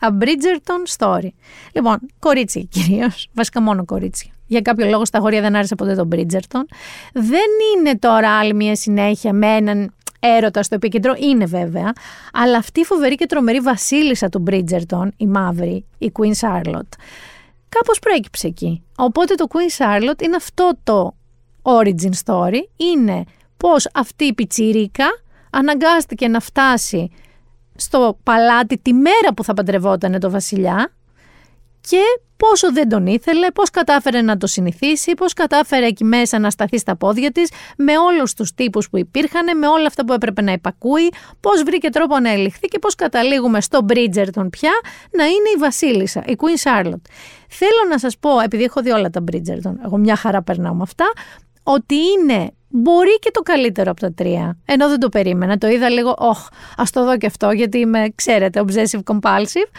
A Bridgerton story. Λοιπόν, κορίτσι κυρίως, βασικά μόνο κορίτσι. Για κάποιο λόγο στα χωριά δεν άρεσε ποτέ τον Bridgerton. Δεν είναι τώρα άλλη μια συνέχεια με έναν έρωτα στο επίκεντρο, είναι βέβαια, αλλά αυτή η φοβερή και τρομερή βασίλισσα του Bridgerton, η μαύρη, η Queen Charlotte, κάπως προέκυψε εκεί. Οπότε το Queen Charlotte είναι αυτό το origin story, είναι πώς αυτή η πιτσιρίκα αναγκάστηκε να φτάσει στο παλάτι τη μέρα που θα παντρευόταν το βασιλιά και πόσο δεν τον ήθελε, πώς κατάφερε να το συνηθίσει, πώς κατάφερε εκεί μέσα να σταθεί στα πόδια της με όλους τους τύπους που υπήρχαν, με όλα αυτά που έπρεπε να υπακούει, πώς βρήκε τρόπο να ελιχθεί και πώς καταλήγουμε στο Bridgerton πια να είναι η βασίλισσα, η Queen Charlotte. Θέλω να σας πω, επειδή έχω δει όλα τα Bridgerton, εγώ μια χαρά περνάω με αυτά, ότι είναι μπορεί και το καλύτερο από τα τρία. Ενώ δεν το περίμενα. Το είδα λίγο, όχ, ας το δω και αυτό, γιατί είμαι, ξέρετε, obsessive compulsive.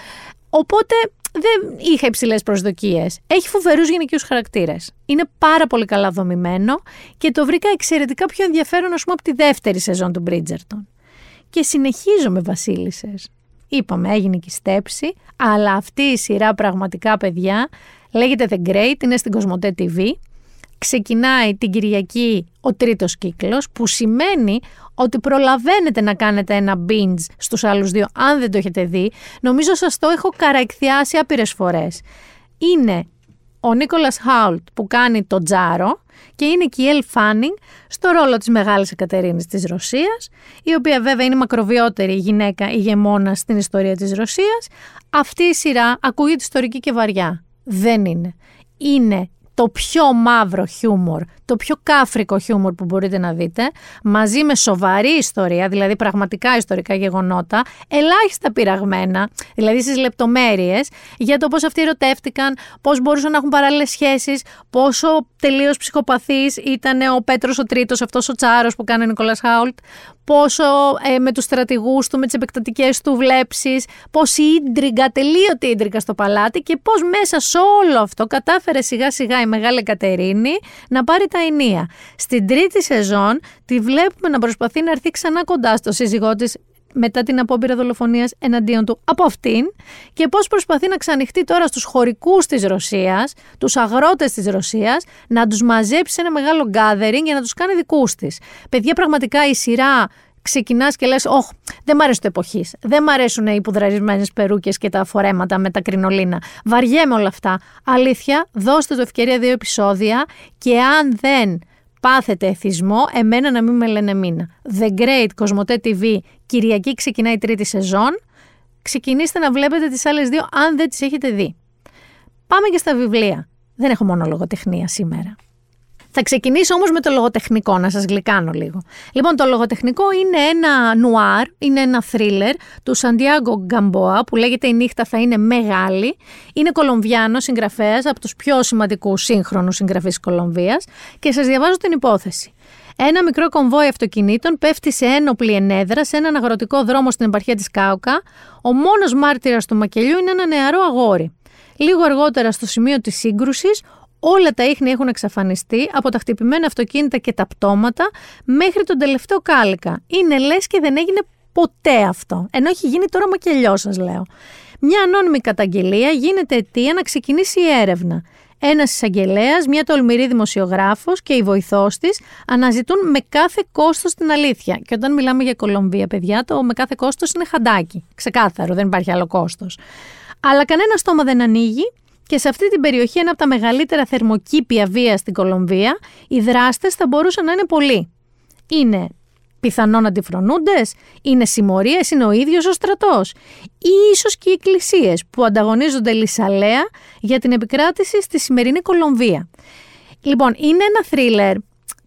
Οπότε δεν είχα υψηλές προσδοκίες. Έχει φοβερούς γυναικείους χαρακτήρες. Είναι πάρα πολύ καλά δομημένο και το βρήκα εξαιρετικά πιο ενδιαφέρον, ας πούμε, από τη δεύτερη σεζόν του Bridgerton. Και συνεχίζω με βασίλισσες. Είπαμε, έγινε και η στέψη, αλλά αυτή η σειρά πραγματικά, παιδιά, λέγεται The Great, είναι στην Κοσμοτέ TV ξεκινάει την Κυριακή ο τρίτος κύκλος που σημαίνει ότι προλαβαίνετε να κάνετε ένα binge στους άλλους δύο αν δεν το έχετε δει. Νομίζω σας το έχω καραεκθιάσει άπειρες φορές. Είναι ο Νίκολας Χάουλτ που κάνει το τζάρο και είναι και η Ελ Φάνινγκ στο ρόλο της Μεγάλης Εκατερίνης της Ρωσίας, η οποία βέβαια είναι η μακροβιότερη γυναίκα ηγεμόνα στην ιστορία της Ρωσίας. Αυτή η σειρά ακούγεται ιστορική και βαριά. Δεν είναι. Είναι το πιο μαύρο χιούμορ, το πιο κάφρικο χιούμορ που μπορείτε να δείτε, μαζί με σοβαρή ιστορία, δηλαδή πραγματικά ιστορικά γεγονότα, ελάχιστα πειραγμένα, δηλαδή στις λεπτομέρειες, για το πώς αυτοί ερωτεύτηκαν, πώς μπορούσαν να έχουν παράλληλες σχέσεις, πόσο τελείως ψυχοπαθής ήταν ο Πέτρος ο Τρίτος, αυτός ο Τσάρος που κάνει ο Νικόλας Χάουλτ, πόσο ε, με τους στρατηγούς του, με τις επεκτατικές του βλέψεις, πώς η ίντριγκα, τελείωτη ίντριγκα στο παλάτι και πώς μέσα σε όλο αυτό κατάφερε σιγά σιγά η Μεγάλη Κατερίνη να πάρει τα στα ενία. Στην τρίτη σεζόν τη βλέπουμε να προσπαθεί να έρθει ξανά κοντά στο σύζυγό της μετά την απόπειρα δολοφονίας εναντίον του από αυτήν και πώς προσπαθεί να ξανοιχτεί τώρα στους χωρικούς της Ρωσίας, τους αγρότες της Ρωσίας, να τους μαζέψει σε ένα μεγάλο gathering για να τους κάνει δικούς της. Παιδιά, πραγματικά η σειρά ξεκινάς και λες: Όχι, δεν μ' αρέσει το εποχής. Δεν μ' αρέσουν οι πουδραρισμένε περούκες και τα φορέματα με τα κρινολίνα. Βαριέμαι όλα αυτά. Αλήθεια, δώστε το ευκαιρία δύο επεισόδια και αν δεν πάθετε εθισμό, εμένα να μην με λένε μήνα. The Great Κοσμοτέ TV, Κυριακή ξεκινάει η τρίτη σεζόν. Ξεκινήστε να βλέπετε τις άλλες δύο αν δεν τις έχετε δει. Πάμε και στα βιβλία. Δεν έχω μόνο λογοτεχνία σήμερα. Θα ξεκινήσω όμως με το λογοτεχνικό, να σας γλυκάνω λίγο. Λοιπόν, το λογοτεχνικό είναι ένα νουάρ, είναι ένα θρίλερ του Σαντιάγκο Γκαμπόα που λέγεται «Η νύχτα θα είναι μεγάλη». Είναι Κολομβιάνος συγγραφέας από τους πιο σημαντικούς σύγχρονους συγγραφείς της Κολομβίας και σας διαβάζω την υπόθεση. Ένα μικρό κομβόι αυτοκινήτων πέφτει σε ένοπλη ενέδρα σε έναν αγροτικό δρόμο στην επαρχία της Κάουκα. Ο μόνος μάρτυρας του μακελιού είναι ένα νεαρό αγόρι. Λίγο αργότερα στο σημείο της σύγκρουσης, Όλα τα ίχνη έχουν εξαφανιστεί από τα χτυπημένα αυτοκίνητα και τα πτώματα μέχρι τον τελευταίο κάλικα. Είναι λες και δεν έγινε ποτέ αυτό. Ενώ έχει γίνει τώρα μακελιό, σας λέω. Μια ανώνυμη καταγγελία γίνεται αιτία να ξεκινήσει η έρευνα. Ένας εισαγγελέας, μια τολμηρή δημοσιογράφος και η βοηθός της αναζητούν με κάθε κόστος την αλήθεια. Και όταν μιλάμε για Κολομβία, παιδιά, το με κάθε κόστος είναι χαντάκι. Ξεκάθαρο, δεν υπάρχει άλλο κόστος. Αλλά κανένα στόμα δεν ανοίγει και σε αυτή την περιοχή, ένα από τα μεγαλύτερα θερμοκήπια βία στην Κολομβία, οι δράστες θα μπορούσαν να είναι πολλοί. Είναι πιθανόν αντιφρονούντες, είναι συμμορίες, είναι ο ίδιος ο στρατός ή ίσως και οι εκκλησίες που ανταγωνίζονται λισαλέα για την επικράτηση στη σημερινή Κολομβία. Λοιπόν, είναι ένα θρίλερ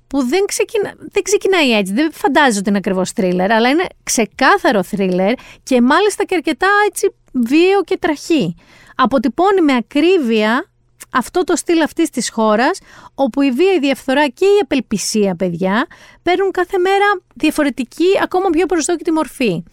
που δεν, ξεκινα... δεν ξεκινάει έτσι, δεν φαντάζομαι ότι είναι ακριβώς θρίλερ, αλλά είναι ξεκάθαρο θρίλερ και μάλιστα και αρκετά έτσι βίαιο και τραχή αποτυπώνει με ακρίβεια αυτό το στυλ αυτής της χώρας, όπου η βία, η διαφθορά και η απελπισία, παιδιά, παίρνουν κάθε μέρα διαφορετική, ακόμα πιο προσδόκητη μορφή.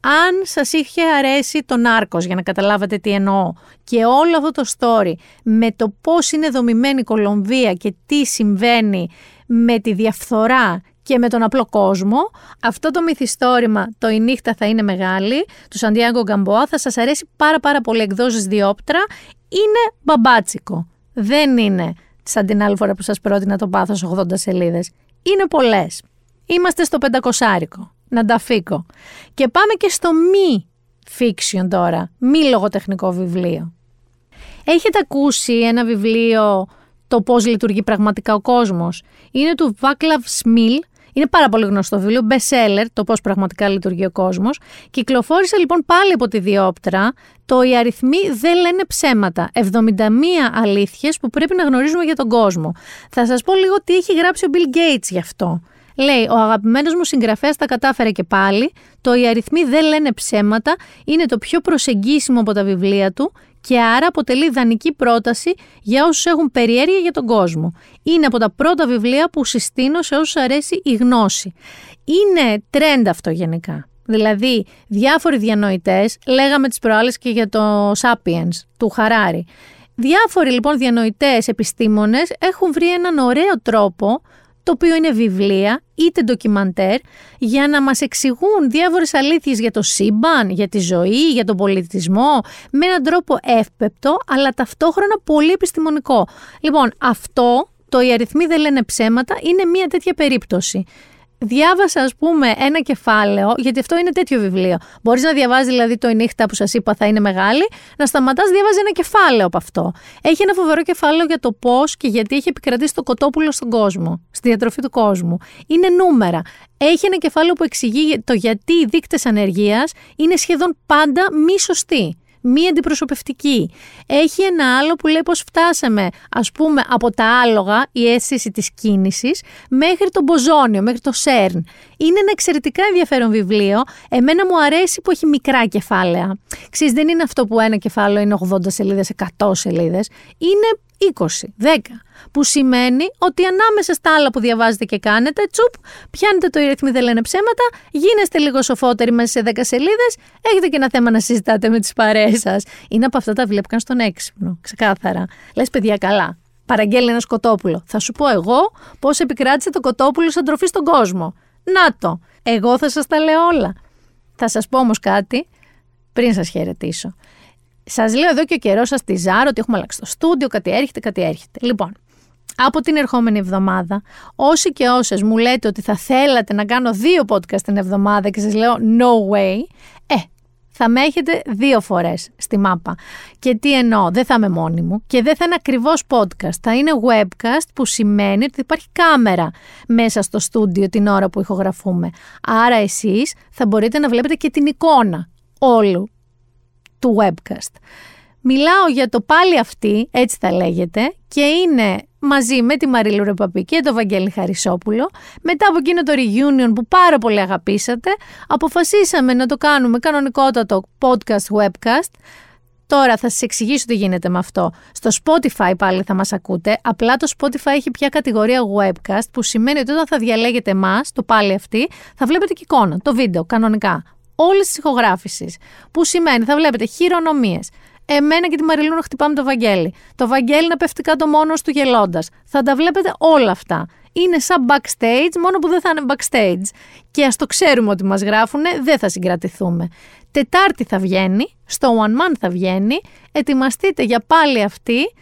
Αν σας είχε αρέσει το Νάρκος, για να καταλάβετε τι εννοώ, και όλο αυτό το story με το πώς είναι δομημένη η Κολομβία και τι συμβαίνει με τη διαφθορά και με τον απλό κόσμο. Αυτό το μυθιστόρημα, το «Η νύχτα θα είναι μεγάλη», του Σαντιάγκο Γκαμπόα, θα σας αρέσει πάρα πάρα πολύ εκδόσεις διόπτρα. Είναι μπαμπάτσικο. Δεν είναι σαν την άλλη φορά που σας πρότεινα το πάθος 80 σελίδες. Είναι πολλές. Είμαστε στο πεντακοσάρικο. Να τα φύγω. Και πάμε και στο μη fiction τώρα, μη λογοτεχνικό βιβλίο. Έχετε ακούσει ένα βιβλίο το πώς λειτουργεί πραγματικά ο κόσμος; Είναι του Βάκλαβ Σμιλ είναι πάρα πολύ γνωστό βιβλίο, best seller, το πώς πραγματικά λειτουργεί ο κόσμος. Κυκλοφόρησε λοιπόν πάλι από τη Διόπτρα το «Οι αριθμοί δεν λένε ψέματα». 71 αλήθειες που πρέπει να γνωρίζουμε για τον κόσμο. Θα σας πω λίγο τι έχει γράψει ο Bill Gates γι' αυτό. Λέει, ο αγαπημένος μου συγγραφέας τα κατάφερε και πάλι. Το «Οι αριθμοί δεν λένε ψέματα» είναι το πιο προσεγγίσιμο από τα βιβλία του και άρα αποτελεί ιδανική πρόταση για όσους έχουν περιέργεια για τον κόσμο. Είναι από τα πρώτα βιβλία που συστήνω σε όσους αρέσει η γνώση. Είναι trend αυτό γενικά. Δηλαδή, διάφοροι διανοητές, λέγαμε τις προάλλες και για το Sapiens του Χαράρη. Διάφοροι λοιπόν διανοητές επιστήμονες έχουν βρει έναν ωραίο τρόπο το οποίο είναι βιβλία είτε ντοκιμαντέρ για να μας εξηγούν διάφορες αλήθειες για το σύμπαν, για τη ζωή, για τον πολιτισμό με έναν τρόπο εύπεπτο αλλά ταυτόχρονα πολύ επιστημονικό. Λοιπόν, αυτό το «Οι αριθμοί δεν λένε ψέματα» είναι μια τέτοια περίπτωση διάβασα, ας πούμε, ένα κεφάλαιο, γιατί αυτό είναι τέτοιο βιβλίο. Μπορείς να διαβάζεις δηλαδή το η νύχτα που σας είπα θα είναι μεγάλη, να σταματάς, διαβάζει ένα κεφάλαιο από αυτό. Έχει ένα φοβερό κεφάλαιο για το πώς και γιατί έχει επικρατήσει το κοτόπουλο στον κόσμο, στη διατροφή του κόσμου. Είναι νούμερα. Έχει ένα κεφάλαιο που εξηγεί το γιατί οι δείκτες ανεργίας είναι σχεδόν πάντα μη σωστοί μη αντιπροσωπευτική. Έχει ένα άλλο που λέει πως φτάσαμε ας πούμε από τα άλογα, η αίσθηση της κίνησης, μέχρι το μποζόνιο, μέχρι το σέρν. Είναι ένα εξαιρετικά ενδιαφέρον βιβλίο. Εμένα μου αρέσει που έχει μικρά κεφάλαια. Ξέρεις, δεν είναι αυτό που ένα κεφάλαιο είναι 80 σελίδες, 100 σελίδες. Είναι 20, 10. Που σημαίνει ότι ανάμεσα στα άλλα που διαβάζετε και κάνετε, τσουπ, πιάνετε το ρυθμί δεν λένε ψέματα, γίνεστε λίγο σοφότεροι μέσα σε 10 σελίδες, έχετε και ένα θέμα να συζητάτε με τις παρέες σας. Είναι από αυτά τα βλέπουν στον έξυπνο, ξεκάθαρα. Λες, παιδιά, καλά. Παραγγέλνει ένα κοτόπουλο. Θα σου πω εγώ πώς επικράτησε το κοτόπουλο σαν τροφή στον κόσμο. Να το. Εγώ θα σας τα λέω όλα. Θα σας πω όμως κάτι πριν σας χαιρετήσω. Σας λέω εδώ και ο καιρός σας τη ζάρω ότι έχουμε αλλάξει το στούντιο, κάτι έρχεται, κάτι έρχεται. Λοιπόν, από την ερχόμενη εβδομάδα, όσοι και όσες μου λέτε ότι θα θέλατε να κάνω δύο podcast την εβδομάδα και σας λέω no way, ε, θα με έχετε δύο φορές στη μάπα. Και τι εννοώ, δεν θα είμαι μόνη μου και δεν θα είναι ακριβώς podcast. Θα είναι webcast που σημαίνει ότι υπάρχει κάμερα μέσα στο στούντιο την ώρα που ηχογραφούμε. Άρα εσείς θα μπορείτε να βλέπετε και την εικόνα όλου του webcast. Μιλάω για το πάλι αυτή, έτσι θα λέγεται, και είναι μαζί με τη Μαρίλου Ρεπαπή και τον Βαγγέλη Χαρισόπουλο. Μετά από εκείνο το reunion που πάρα πολύ αγαπήσατε, αποφασίσαμε να το κάνουμε κανονικότατο podcast webcast. Τώρα θα σας εξηγήσω τι γίνεται με αυτό. Στο Spotify πάλι θα μας ακούτε, απλά το Spotify έχει πια κατηγορία webcast που σημαίνει ότι όταν θα διαλέγετε εμάς, το πάλι αυτή, θα βλέπετε και εικόνα, το βίντεο κανονικά. Όλες τις ηχογράφησεις, που σημαίνει θα βλέπετε χειρονομίες, εμένα και τη Μαριλού να χτυπάμε το Βαγγέλη. Το Βαγγέλη να πέφτει κάτω μόνος του γελώντας. Θα τα βλέπετε όλα αυτά. Είναι σαν backstage, μόνο που δεν θα είναι backstage. Και ας το ξέρουμε ότι μας γράφουνε, δεν θα συγκρατηθούμε. Τετάρτη θα βγαίνει, στο One Man θα βγαίνει. Ετοιμαστείτε για πάλι αυτή.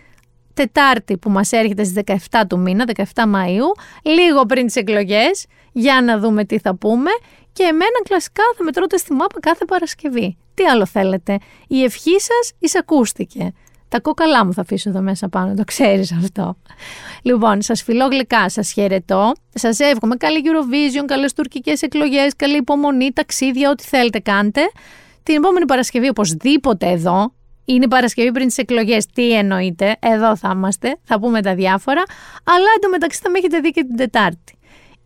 Τετάρτη που μας έρχεται στις 17 του μήνα, 17 Μαΐου, λίγο πριν τις εκλογές, για να δούμε τι θα πούμε και εμένα κλασικά θα με τρώτε στη μάπα κάθε Παρασκευή. Τι άλλο θέλετε; Η ευχή σας εισακούστηκε. Τα κόκαλά μου θα αφήσω εδώ μέσα πάνω, το ξέρεις αυτό. Λοιπόν, σας φιλώ γλυκά, σας χαιρετώ. Σας εύχομαι καλή Eurovision, καλές τουρκικές εκλογές, καλή υπομονή, ταξίδια, ό,τι θέλετε κάντε. Την επόμενη Παρασκευή, οπωσδήποτε εδώ, είναι η Παρασκευή πριν τις εκλογές. Τι εννοείτε, εδώ θα είμαστε, θα πούμε τα διάφορα. Αλλά εντωμεταξύ θα με έχετε δει και την Τετάρτη.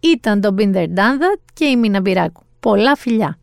Ήταν το Binder Done That και η Μίνα Μπυράκου. Πολλά φιλιά!